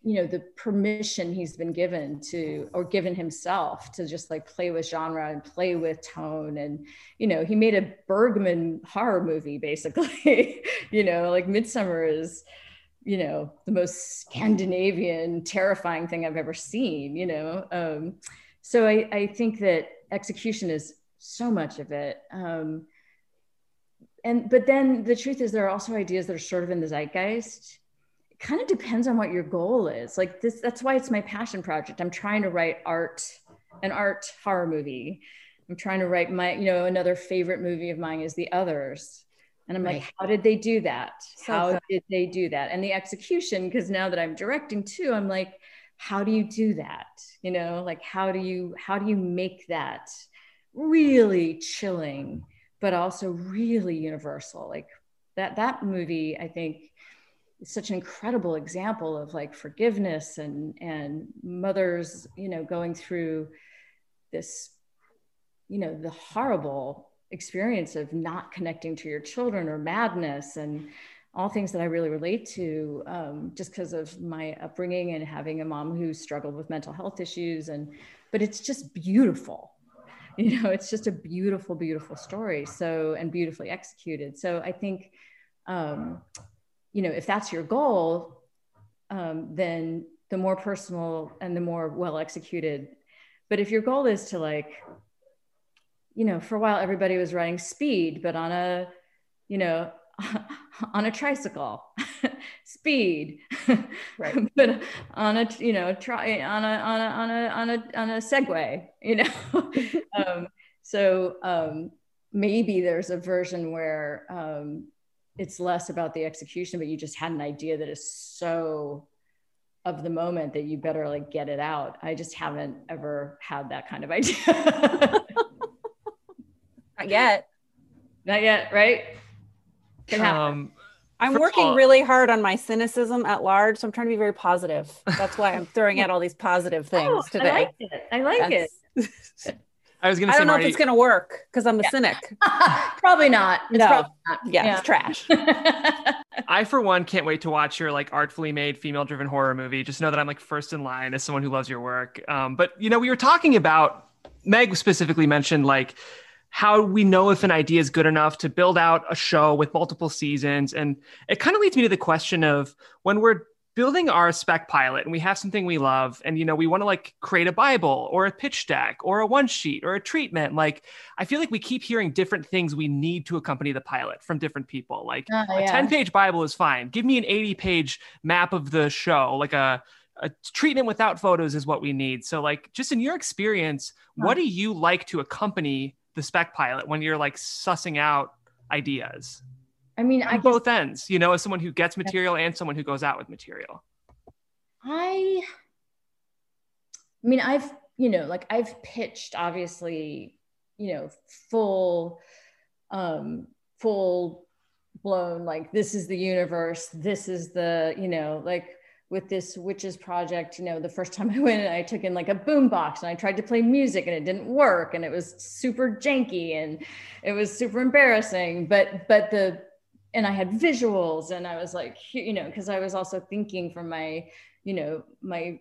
you know, the permission he's been given to, or given himself to just like play with genre and play with tone. And, you know, he made a Bergman horror movie basically, you know, like Midsommar is, you know, the most Scandinavian, terrifying thing I've ever seen, you know. Um, so I, I think that execution is so much of it. Um, and but then the truth is there are also ideas that are sort of in the zeitgeist. Kind of depends on what your goal is. Like this, that's why it's my passion project. I'm trying to write art, an art horror movie. I'm trying to write my, you know, another favorite movie of mine is The Others and I'm right. like, how did they do that? So how did they do that? And the execution, because now that I'm directing too, I'm like, how do you do that? You know, like how do you how do you make that really chilling, but also really universal? Like that that movie, I think such an incredible example of like forgiveness and and mothers, you know, going through this, you know, the horrible experience of not connecting to your children or madness and all things that I really relate to um, just because of my upbringing and having a mom who struggled with mental health issues. And, but it's just beautiful. You know, it's just a beautiful, beautiful story. So, and beautifully executed. So I think, um, you know, if that's your goal, um, then the more personal and the more well executed. But if your goal is to like you know, for a while everybody was riding speed, but on a, you know, on a tricycle, speed, right? but on a, you know, try on a on a on a on a on a Segway, you know. um, so um, maybe there's a version where um, it's less about the execution, but you just had an idea that is so of the moment that you better like get it out. I just haven't ever had that kind of idea. Not yet. Not yet, right? Um, I'm working all, really hard on my cynicism at large, so I'm trying to be very positive. That's why I'm throwing out all these positive things oh, today. I like it. I like That's, it. I was gonna. Say I don't know Marti, if it's gonna work because I'm a yeah. cynic. probably not. It's no. Probably not. Yeah, yeah, it's trash. I, for one, can't wait to watch your like artfully made female-driven horror movie. Just know that I'm like first in line as someone who loves your work. Um, but you know, we were talking about Meg specifically mentioned like how we know if an idea is good enough to build out a show with multiple seasons. And it kind of leads me to the question of when we're building our spec pilot and we have something we love and you know we want to like create a bible or a pitch deck or a one sheet or a treatment like i feel like we keep hearing different things we need to accompany the pilot from different people like uh, yeah. a 10 page bible is fine give me an 80 page map of the show like a a treatment without photos is what we need so like just in your experience what do you like to accompany the spec pilot when you're like sussing out ideas? I mean, on I both guess, ends, you know, as someone who gets material and someone who goes out with material. I, I mean, I've, you know, like I've pitched obviously, you know, full, um, full blown, like this is the universe, this is the, you know, like with this witches project you know the first time i went i took in like a boom box and i tried to play music and it didn't work and it was super janky and it was super embarrassing but but the and i had visuals and i was like you know because i was also thinking from my you know my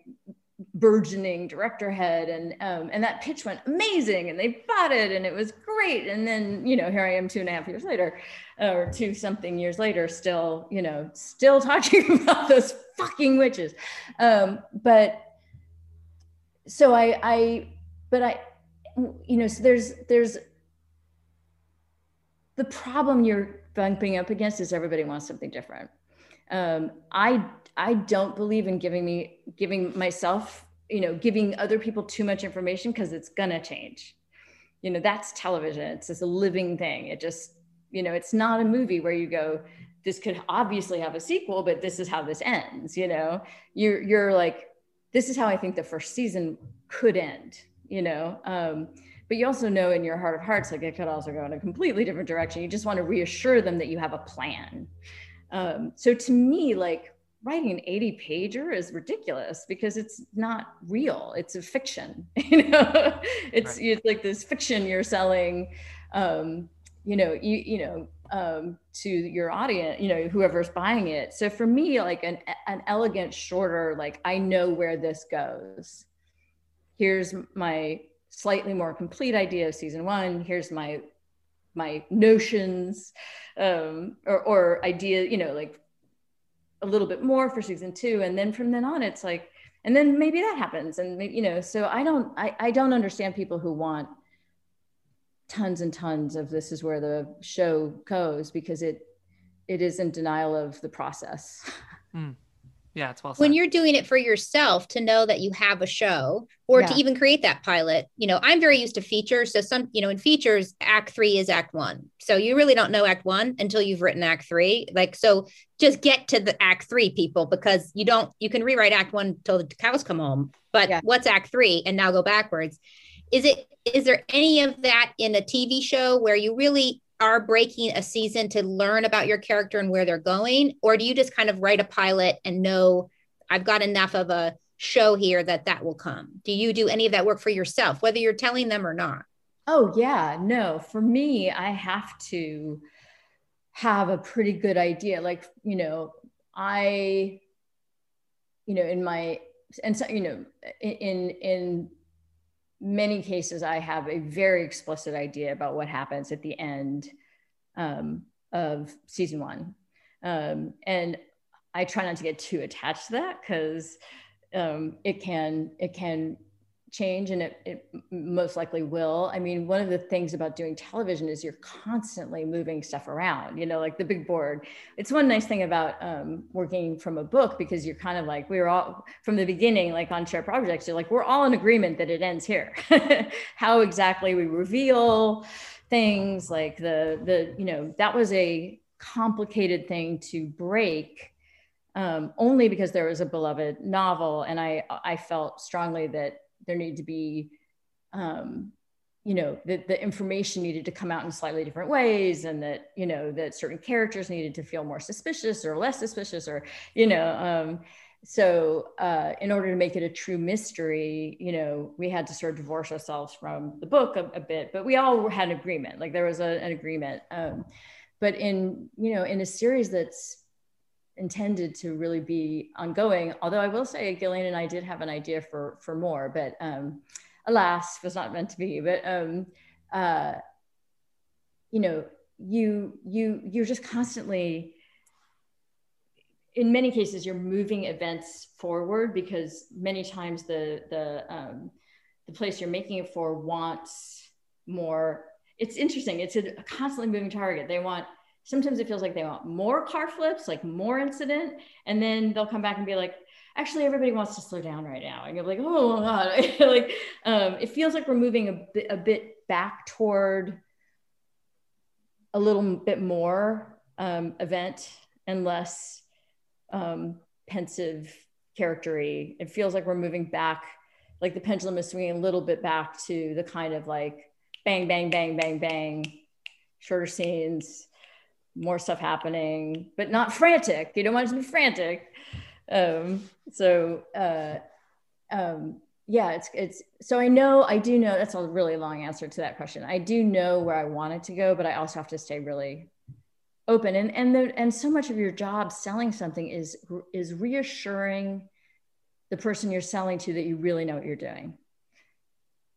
burgeoning director head and um, and that pitch went amazing and they bought it and it was great and then you know here i am two and a half years later or two something years later still you know still talking about those fucking witches. Um, but so i i but i you know so there's there's the problem you're bumping up against is everybody wants something different um, i I don't believe in giving me giving myself, you know, giving other people too much information because it's gonna change. You know, that's television. It's just a living thing. It just, you know, it's not a movie where you go, this could obviously have a sequel, but this is how this ends. You know, you're you're like, this is how I think the first season could end. You know, um, but you also know in your heart of hearts, like it could also go in a completely different direction. You just want to reassure them that you have a plan. Um, so to me, like writing an 80 pager is ridiculous because it's not real it's a fiction you know it's right. it's like this fiction you're selling um you know you you know um to your audience you know whoever's buying it so for me like an an elegant shorter like i know where this goes here's my slightly more complete idea of season one. Here's my my notions um or, or idea you know like a little bit more for season two. And then from then on it's like and then maybe that happens. And maybe, you know so i don't I, I don't understand people who want tons and tons of this is where the show goes because it it is in denial of the process. Mm. Yeah, it's well said. When you're doing it for yourself to know that you have a show or yeah. to even create that pilot, you know, I'm very used to features. So some, you know, in features, act three is act one. So you really don't know act one until you've written act three. Like, so just get to the act three people because you don't, you can rewrite act one till the cows come home. But yeah. what's act three? And now go backwards. Is it, is there any of that in a TV show where you really are breaking a season to learn about your character and where they're going? Or do you just kind of write a pilot and know i've got enough of a show here that that will come do you do any of that work for yourself whether you're telling them or not? Oh yeah. No. For me i have to have a pretty good idea. Like you know i you know in my and so you know in in many cases, I have a very explicit idea about what happens at the end um, of season one. Um, and I try not to get too attached to that because um, it can it can change and it, it most likely will. I mean one of the things about doing television is you're constantly moving stuff around you know like the big board. It's one nice thing about um, working from a book because you're kind of like we were all from the beginning like on shared projects you're like we're all in agreement that it ends here. How exactly we reveal things like the the you know that was a complicated thing to break um, only because there was a beloved novel and i i felt strongly that there needed to be um, you know that the information needed to come out in slightly different ways and that you know that certain characters needed to feel more suspicious or less suspicious or you know um, so uh, in order to make it a true mystery you know we had to sort of divorce ourselves from the book a, a bit but we all had an agreement. Like there was a, an agreement um, but in you know in a series that's intended to really be ongoing. Although I will say, Gillian and I did have an idea for for more, but um, alas, was not meant to be. But um, uh, you know, you you you're just constantly. In many cases, you're moving events forward because many times the the um, the place you're making it for wants more. It's interesting. It's a constantly moving target. They want sometimes it feels like they want more car flips, like more incident, and then they'll come back and be like, actually everybody wants to slow down right now. And you're like oh god. Like um, it feels like we're moving a bit, a bit back toward a little bit more um, event and less um, pensive charactery. It feels like we're moving back like the pendulum is swinging a little bit back to the kind of like bang bang bang bang bang shorter scenes more stuff happening, but not frantic. You don't want it to be frantic. Um, so uh, um, yeah, it's it's so I know I do know that's a really long answer to that question. I do know where I want it to go, but I also have to stay really open. And and the, and so much of your job selling something is is reassuring the person you're selling to that you really know what you're doing.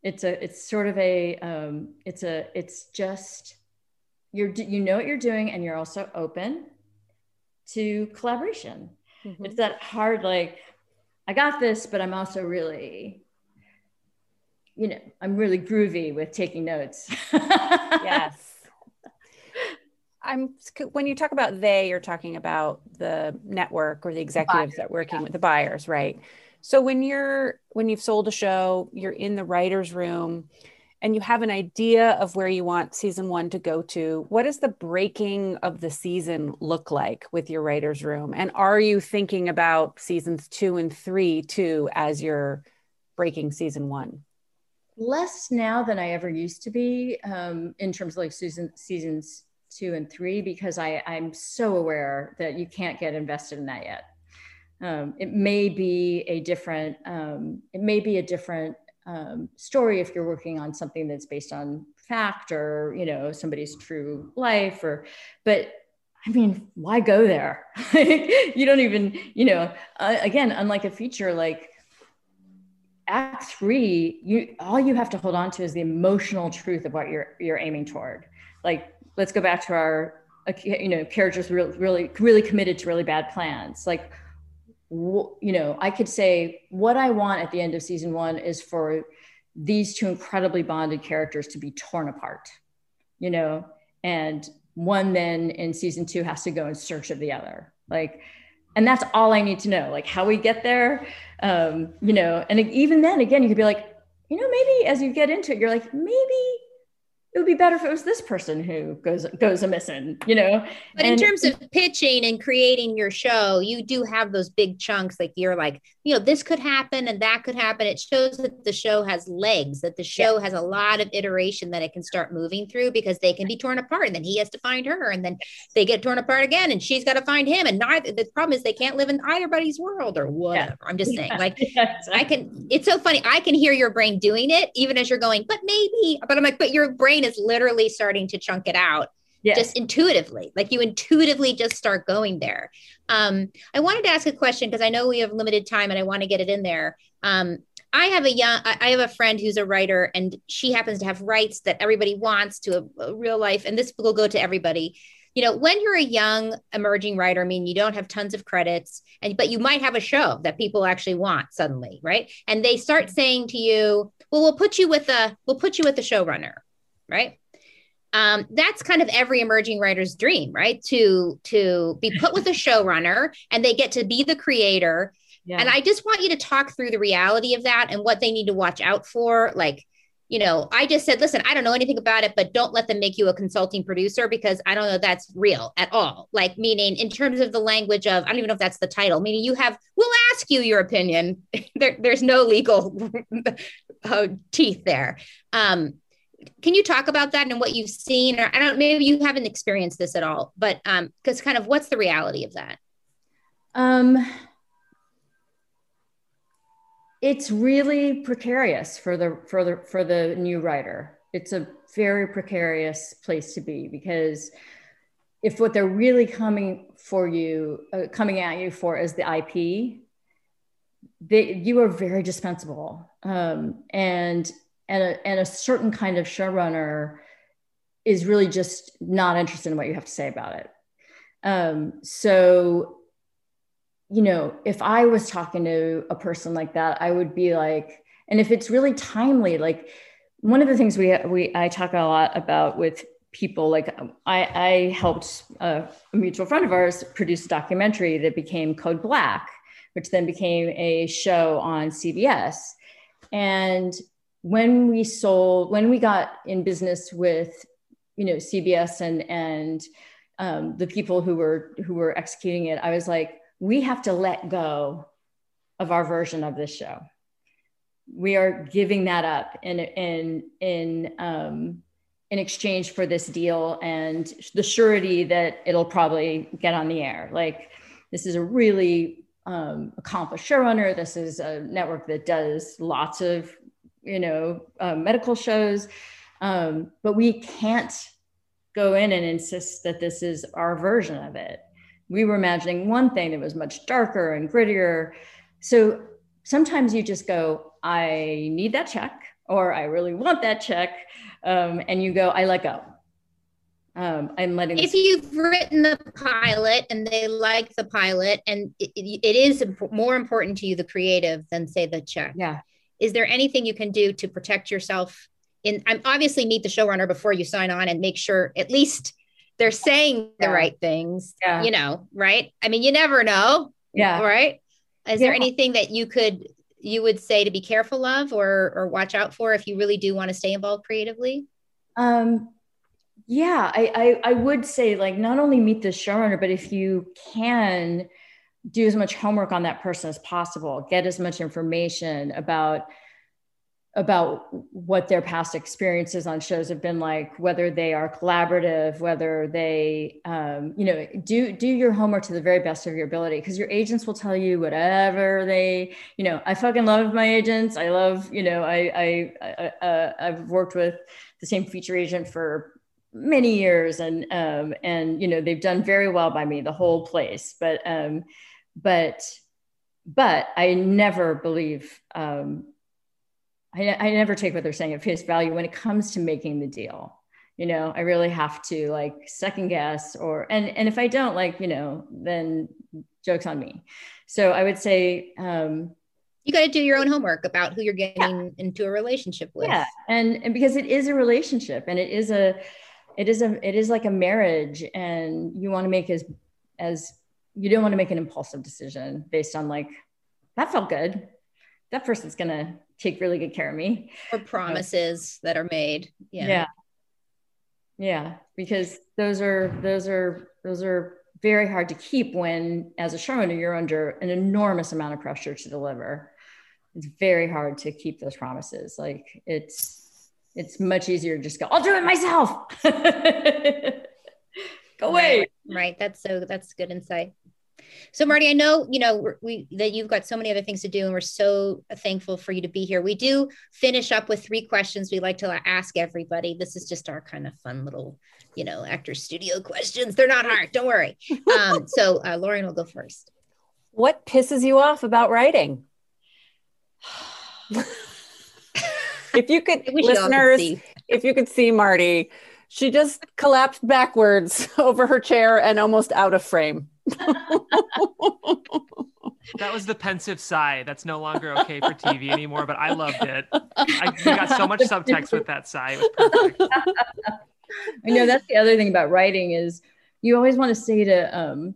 It's a it's sort of a um, it's a it's just you're you know what you're doing and you're also open to collaboration mm-hmm. it's that hard like i got this but i'm also really you know i'm really groovy with taking notes yes i'm when you talk about they you're talking about the network or the executives that working yeah. with the buyers right so when you're when you've sold a show you're in the writers room and you have an idea of where you want season one to go to, what does the breaking of the season look like with your writer's room? And are you thinking about seasons two and three too as you're breaking season one? Less now than I ever used to be um, in terms of like season, seasons two and three, because I, I'm so aware that you can't get invested in that yet. Um, it may be a different, um, it may be a different um, story if you're working on something that's based on fact or you know somebody's true life or but i mean why go there? You don't even you know uh, again unlike a feature like act three you all you have to hold on to is the emotional truth of what you're you're aiming toward. Like let's go back to our you know characters really really really committed to really bad plans. Like you know i could say what i want at the end of season one is for these two incredibly bonded characters to be torn apart you know and one then in season two has to go in search of the other. Like and that's all i need to know like how we get there um you know and even then again you could be like you know maybe as you get into it you're like maybe it would be better if it was this person who goes goes a missing, you know. But and, in terms of pitching and creating your show, you do have those big chunks. Like you're like, you know, this could happen and that could happen. It shows that the show has legs, that the show yeah. has a lot of iteration that it can start moving through because they can be torn apart, and then he has to find her, and then they get torn apart again, and she's got to find him. And neither the problem is they can't live in either buddy's world or whatever. Yeah. I'm just saying, like, yeah, exactly. I can. It's so funny. I can hear your brain doing it even as you're going, but maybe. But I'm like, but your brain brain is literally starting to chunk it out yes. just intuitively like you intuitively just start going there. Um, i wanted to ask a question because i know we have limited time and i want to get it in there. Um, i have a young i have a friend who's a writer and she happens to have rights that everybody wants to a, a real life and this will go to everybody. You know when you're a young emerging writer i mean you don't have tons of credits and but you might have a show that people actually want suddenly right? And they start saying to you well we'll put you with a we'll put you with the showrunner right? Um, that's kind of every emerging writer's dream, right? To to be put with a showrunner and they get to be the creator. Yeah. And I just want you to talk through the reality of that and what they need to watch out for. Like, you know, I just said, listen, I don't know anything about it, but don't let them make you a consulting producer because I don't know that's real at all. Like, meaning in terms of the language of, I don't even know if that's the title, meaning you have, we'll ask you your opinion. there, there's no legal uh, teeth there. Um, can you talk about that and what you've seen? Or i don't maybe you haven't experienced this at all but um because kind of what's the reality of that? Um it's really precarious for the for the for the new writer. It's a very precarious place to be because if what they're really coming for you uh, coming at you for is the ip they, you are very dispensable. Um, and and a, and a certain kind of showrunner is really just not interested in what you have to say about it. Um, so, you know, if I was talking to a person like that, I would be like, and if it's really timely, like one of the things we we I talk a lot about with people, like I, I helped a, a mutual friend of ours produce a documentary that became Code Black, which then became a show on CBS. And when we sold, when we got in business with, you know, CBS and and um, the people who were who were executing it, I was like, we have to let go of our version of this show. We are giving that up in in in um, in exchange for this deal and the surety that it'll probably get on the air. Like this is a really um, accomplished showrunner. This is a network that does lots of you know, uh, medical shows. Um, but we can't go in and insist that this is our version of it. We were imagining one thing that was much darker and grittier. So sometimes you just go, I need that check, or I really want that check. Um, and you go, I let go. Um, I'm letting. If you've written the pilot and they like the pilot, and it, it is more important to you, the creative, than say the check. Yeah is there anything you can do to protect yourself in i'm obviously meet the showrunner before you sign on and make sure at least they're saying yeah. the right things yeah. you know right i mean you never know yeah right is yeah. there anything that you could you would say to be careful of or or watch out for if you really do want to stay involved creatively um yeah I, I i would say like not only meet the showrunner but if you can do as much homework on that person as possible get as much information about about what their past experiences on shows have been like whether they are collaborative whether they um, you know do do your homework to the very best of your ability because your agents will tell you whatever they you know i fucking love my agents. I love you know i i, I uh, i've worked with the same feature agent for many years and um and you know they've done very well by me the whole place. But um but but I never believe um, I, I never take what they're saying at face value when it comes to making the deal. you know i really have to like second guess or and and if i don't like you know then jokes on me so i would say um you got to do your own homework about who you're getting yeah. into a relationship with yeah and and because it is a relationship and it is a it is a it is like a marriage and you want to make as as you don't want to make an impulsive decision based on like that felt good. That person's gonna take really good care of me. Or promises that are made. Yeah. Yeah. Yeah. Because those are those are those are very hard to keep when as a showrunner you're under an enormous amount of pressure to deliver. It's very hard to keep those promises. Like it's it's much easier to just go i'll do it myself. Go away. Right, right. That's so that's good insight so Marti, I know you know we that you've got so many other things to do, and we're so thankful for you to be here. We do finish up with three questions we like to ask everybody. This is just our kind of fun little, you know, actor studio questions. They're not hard. Don't worry. Um, so uh, Lorien will go first. What pisses you off about writing? if you could, listeners, if you could see Marti, she just collapsed backwards over her chair and almost out of frame that was the pensive sigh. That's no longer okay for TV anymore, but I loved it. I got so much subtext with that sigh. I know that's the other thing about writing is you always want to say to um,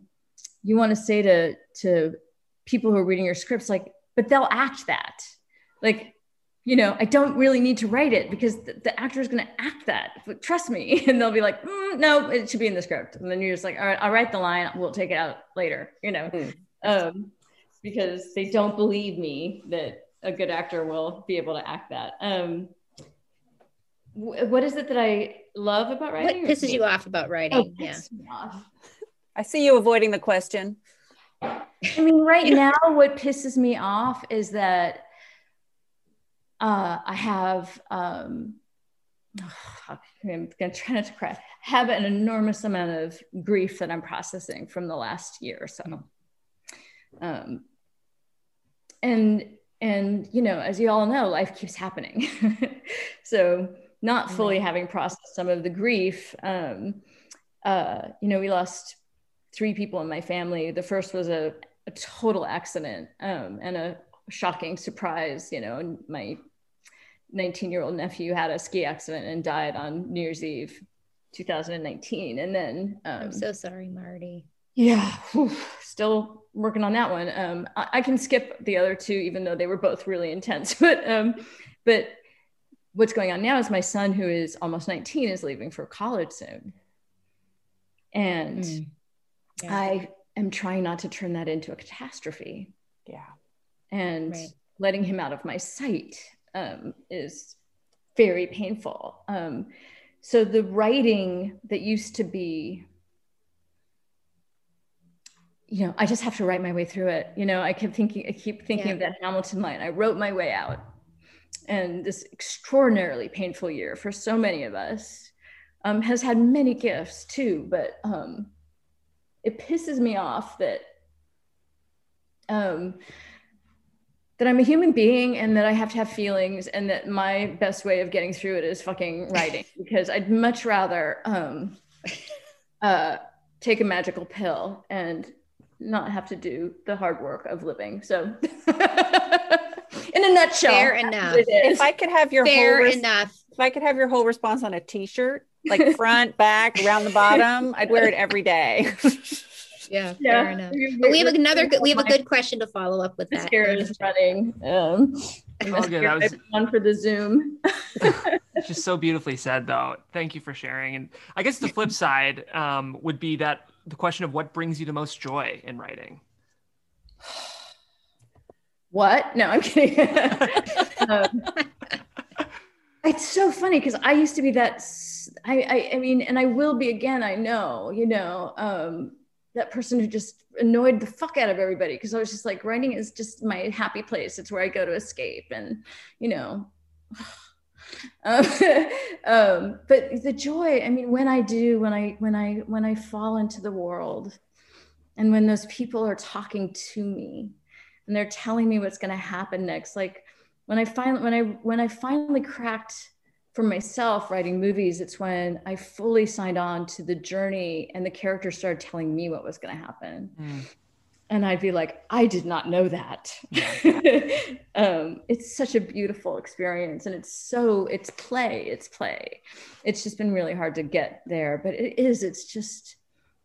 you want to say to to people who are reading your scripts like, but they'll act that. Like you know, I don't really need to write it because the, the actor is going to act that. But trust me. And they'll be like, mm, no, it should be in the script. And then you're just like, all right, I'll write the line. We'll take it out later, you know, mm. um, because they don't believe me that a good actor will be able to act that. Um, what is it that I love about writing? What pisses you off about writing? Oh, yeah. I see you avoiding the question. I mean, right now, what pisses me off is that uh, I have, um, I'm going to try not to cry, have an enormous amount of grief that I'm processing from the last year or so. Um, and, and, you know, as you all know, life keeps happening. so not fully having processed some of the grief, um, uh, you know, we lost three people in my family. The first was a, a total accident um, and a shocking surprise. You know, my 19 year old nephew had a ski accident and died on New Year's Eve 2019. And then um, I'm so sorry, Marti. Yeah, whew, still working on that one. Um, I, I, can skip the other two, even though they were both really intense. But um, but what's going on now is my son, who is almost 19, is leaving for college soon, and mm. yeah. I am trying not to turn that into a catastrophe. Yeah, and right. letting him out of my sight um, is very painful. Um, so the writing that used to be, you know, I just have to write my way through it. You know, I kept thinking, I keep thinking yeah. of that Hamilton line. I wrote my way out, and this extraordinarily painful year for so many of us um, has had many gifts too. But um, it pisses me off that um, that I'm a human being and that I have to have feelings and that my best way of getting through it is fucking writing because I'd much rather um, uh, take a magical pill and not have to do the hard work of living. So in a nutshell, fair enough. If I could have your fair whole enough. If I could have your whole response on a t-shirt, like front, back, around the bottom, I'd wear it every day. Yeah, yeah. fair enough. But we have another good, we have a good question to follow up with that. is running. Um, oh, good. That was one for the Zoom. It's just so beautifully said, though. Thank you for sharing. And I guess the flip side um, would be that the question of what brings you the most joy in writing. What? No, I'm kidding. um, it's so funny because I used to be that. I, I, I mean, and I will be again. I know, you know. Um, that person who just annoyed the fuck out of everybody because I was just like writing is just my happy place. It's where I go to escape and you know um, um, but the joy I mean when I do when I when I when I fall into the world and when those people are talking to me and they're telling me what's going to happen next like when I finally when I when I finally cracked for myself writing movies, it's when I fully signed on to the journey and the characters started telling me what was going to happen. Mm. And I'd be like, I did not know that. um, it's such a beautiful experience. And it's so, it's play, it's play. It's just been really hard to get there, but it is, it's just,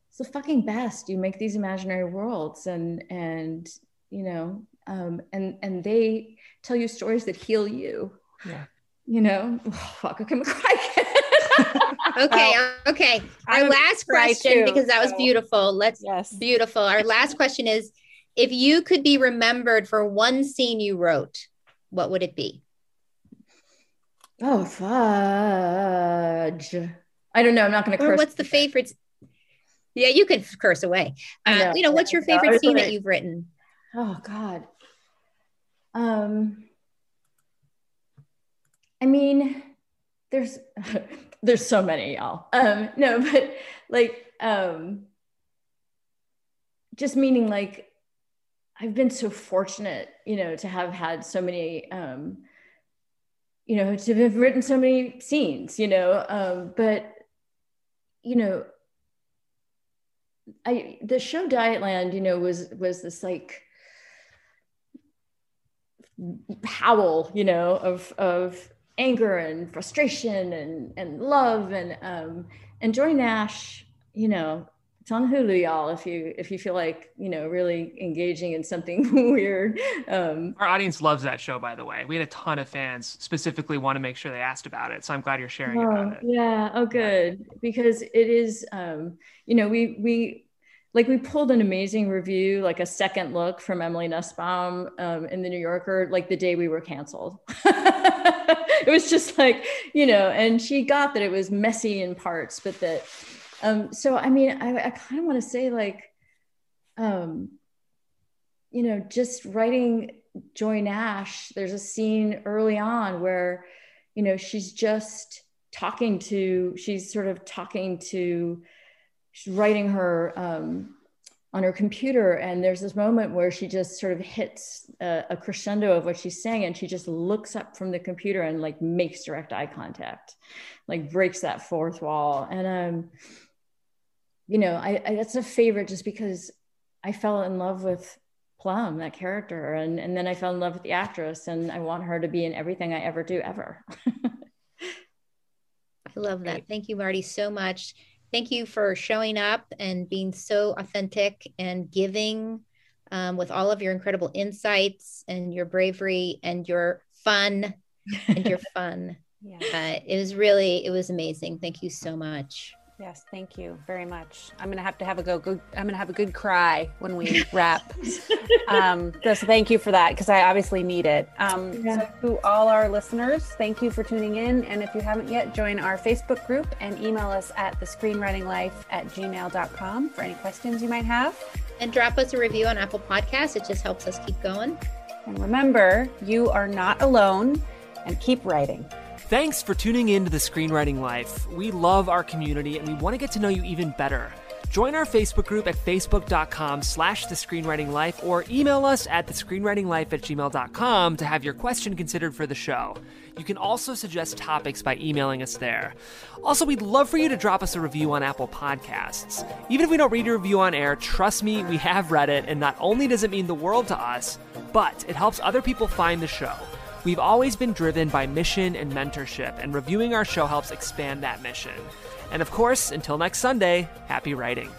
it's the fucking best. You make these imaginary worlds and, and, you know, um, and, and they tell you stories that heal you. Yeah you know, oh, fuck, I'm cry. okay, okay. Our last question, too, because that was beautiful. Let's yes. beautiful. Our last question is if you could be remembered for one scene you wrote, what would it be? Oh fudge. I don't know. I'm not gonna curse. what's the favorite? Yeah, you could curse away. Uh, know. You know, what's your favorite scene that you've written? Oh God. Um I mean, there's there's so many y'all. Um, no, but like um, just meaning like I've been so fortunate, you know, to have had so many, um, you know, to have written so many scenes, you know, um, but you know, I the show Dietland, you know, was was this like howl, you know, of of anger and frustration and and love and um and Joy Nash, you know, it's on Hulu, y'all. If you if you feel like you know really engaging in something weird, um, our audience loves that show. By the way, we had a ton of fans specifically want to make sure they asked about it. So I'm glad you're sharing oh, about it. Yeah. Oh, good. Because it is, um, you know, we we like we pulled an amazing review, like a second look from Emily Nussbaum um, in the New Yorker, like the day we were canceled. it was just like, you know, and she got that it was messy in parts, but that, um, so I mean, I, I kind of want to say like, um, you know, just writing Joy Nash, there's a scene early on where, you know, she's just talking to, she's sort of talking to, she's writing her um, on her computer and there's this moment where she just sort of hits a, a, crescendo of what she's saying and she just looks up from the computer and like makes direct eye contact like breaks that fourth wall. And um you know I, I that's a favorite just because i fell in love with plum that character and and then i fell in love with the actress and i want her to be in everything i ever do ever. I love that. Thank you Marti so much thank you for showing up and being so authentic and giving um, with all of your incredible insights and your bravery and your fun and your fun. Yeah. Uh, it was really, it was amazing. Thank you so much. Yes, thank you very much. I'm gonna have to have a go. Good, I'm gonna have a good cry when we wrap. um, so thank you for that because I obviously need it. Um, yeah. So to all our listeners, thank you for tuning in. And if you haven't yet, join our Facebook group and email us at the screenwritinglife at gmail.com for any questions you might have. And drop us a review on Apple Podcasts. It just helps us keep going. And remember, you are not alone. And keep writing. Thanks for tuning in to The Screenwriting Life. We love our community and we want to get to know you even better. Join our Facebook group at facebook.com slash the screenwriting life or email us at the screenwritinglife at gmail.com to have your question considered for the show. You can also suggest topics by emailing us there. Also, we'd love for you to drop us a review on Apple Podcasts. Even if we don't read your review on air, trust me, we have read it, and not only does it mean the world to us, but it helps other people find the show. We've always been driven by mission and mentorship, and reviewing our show helps expand that mission. And of course, until next Sunday, happy writing.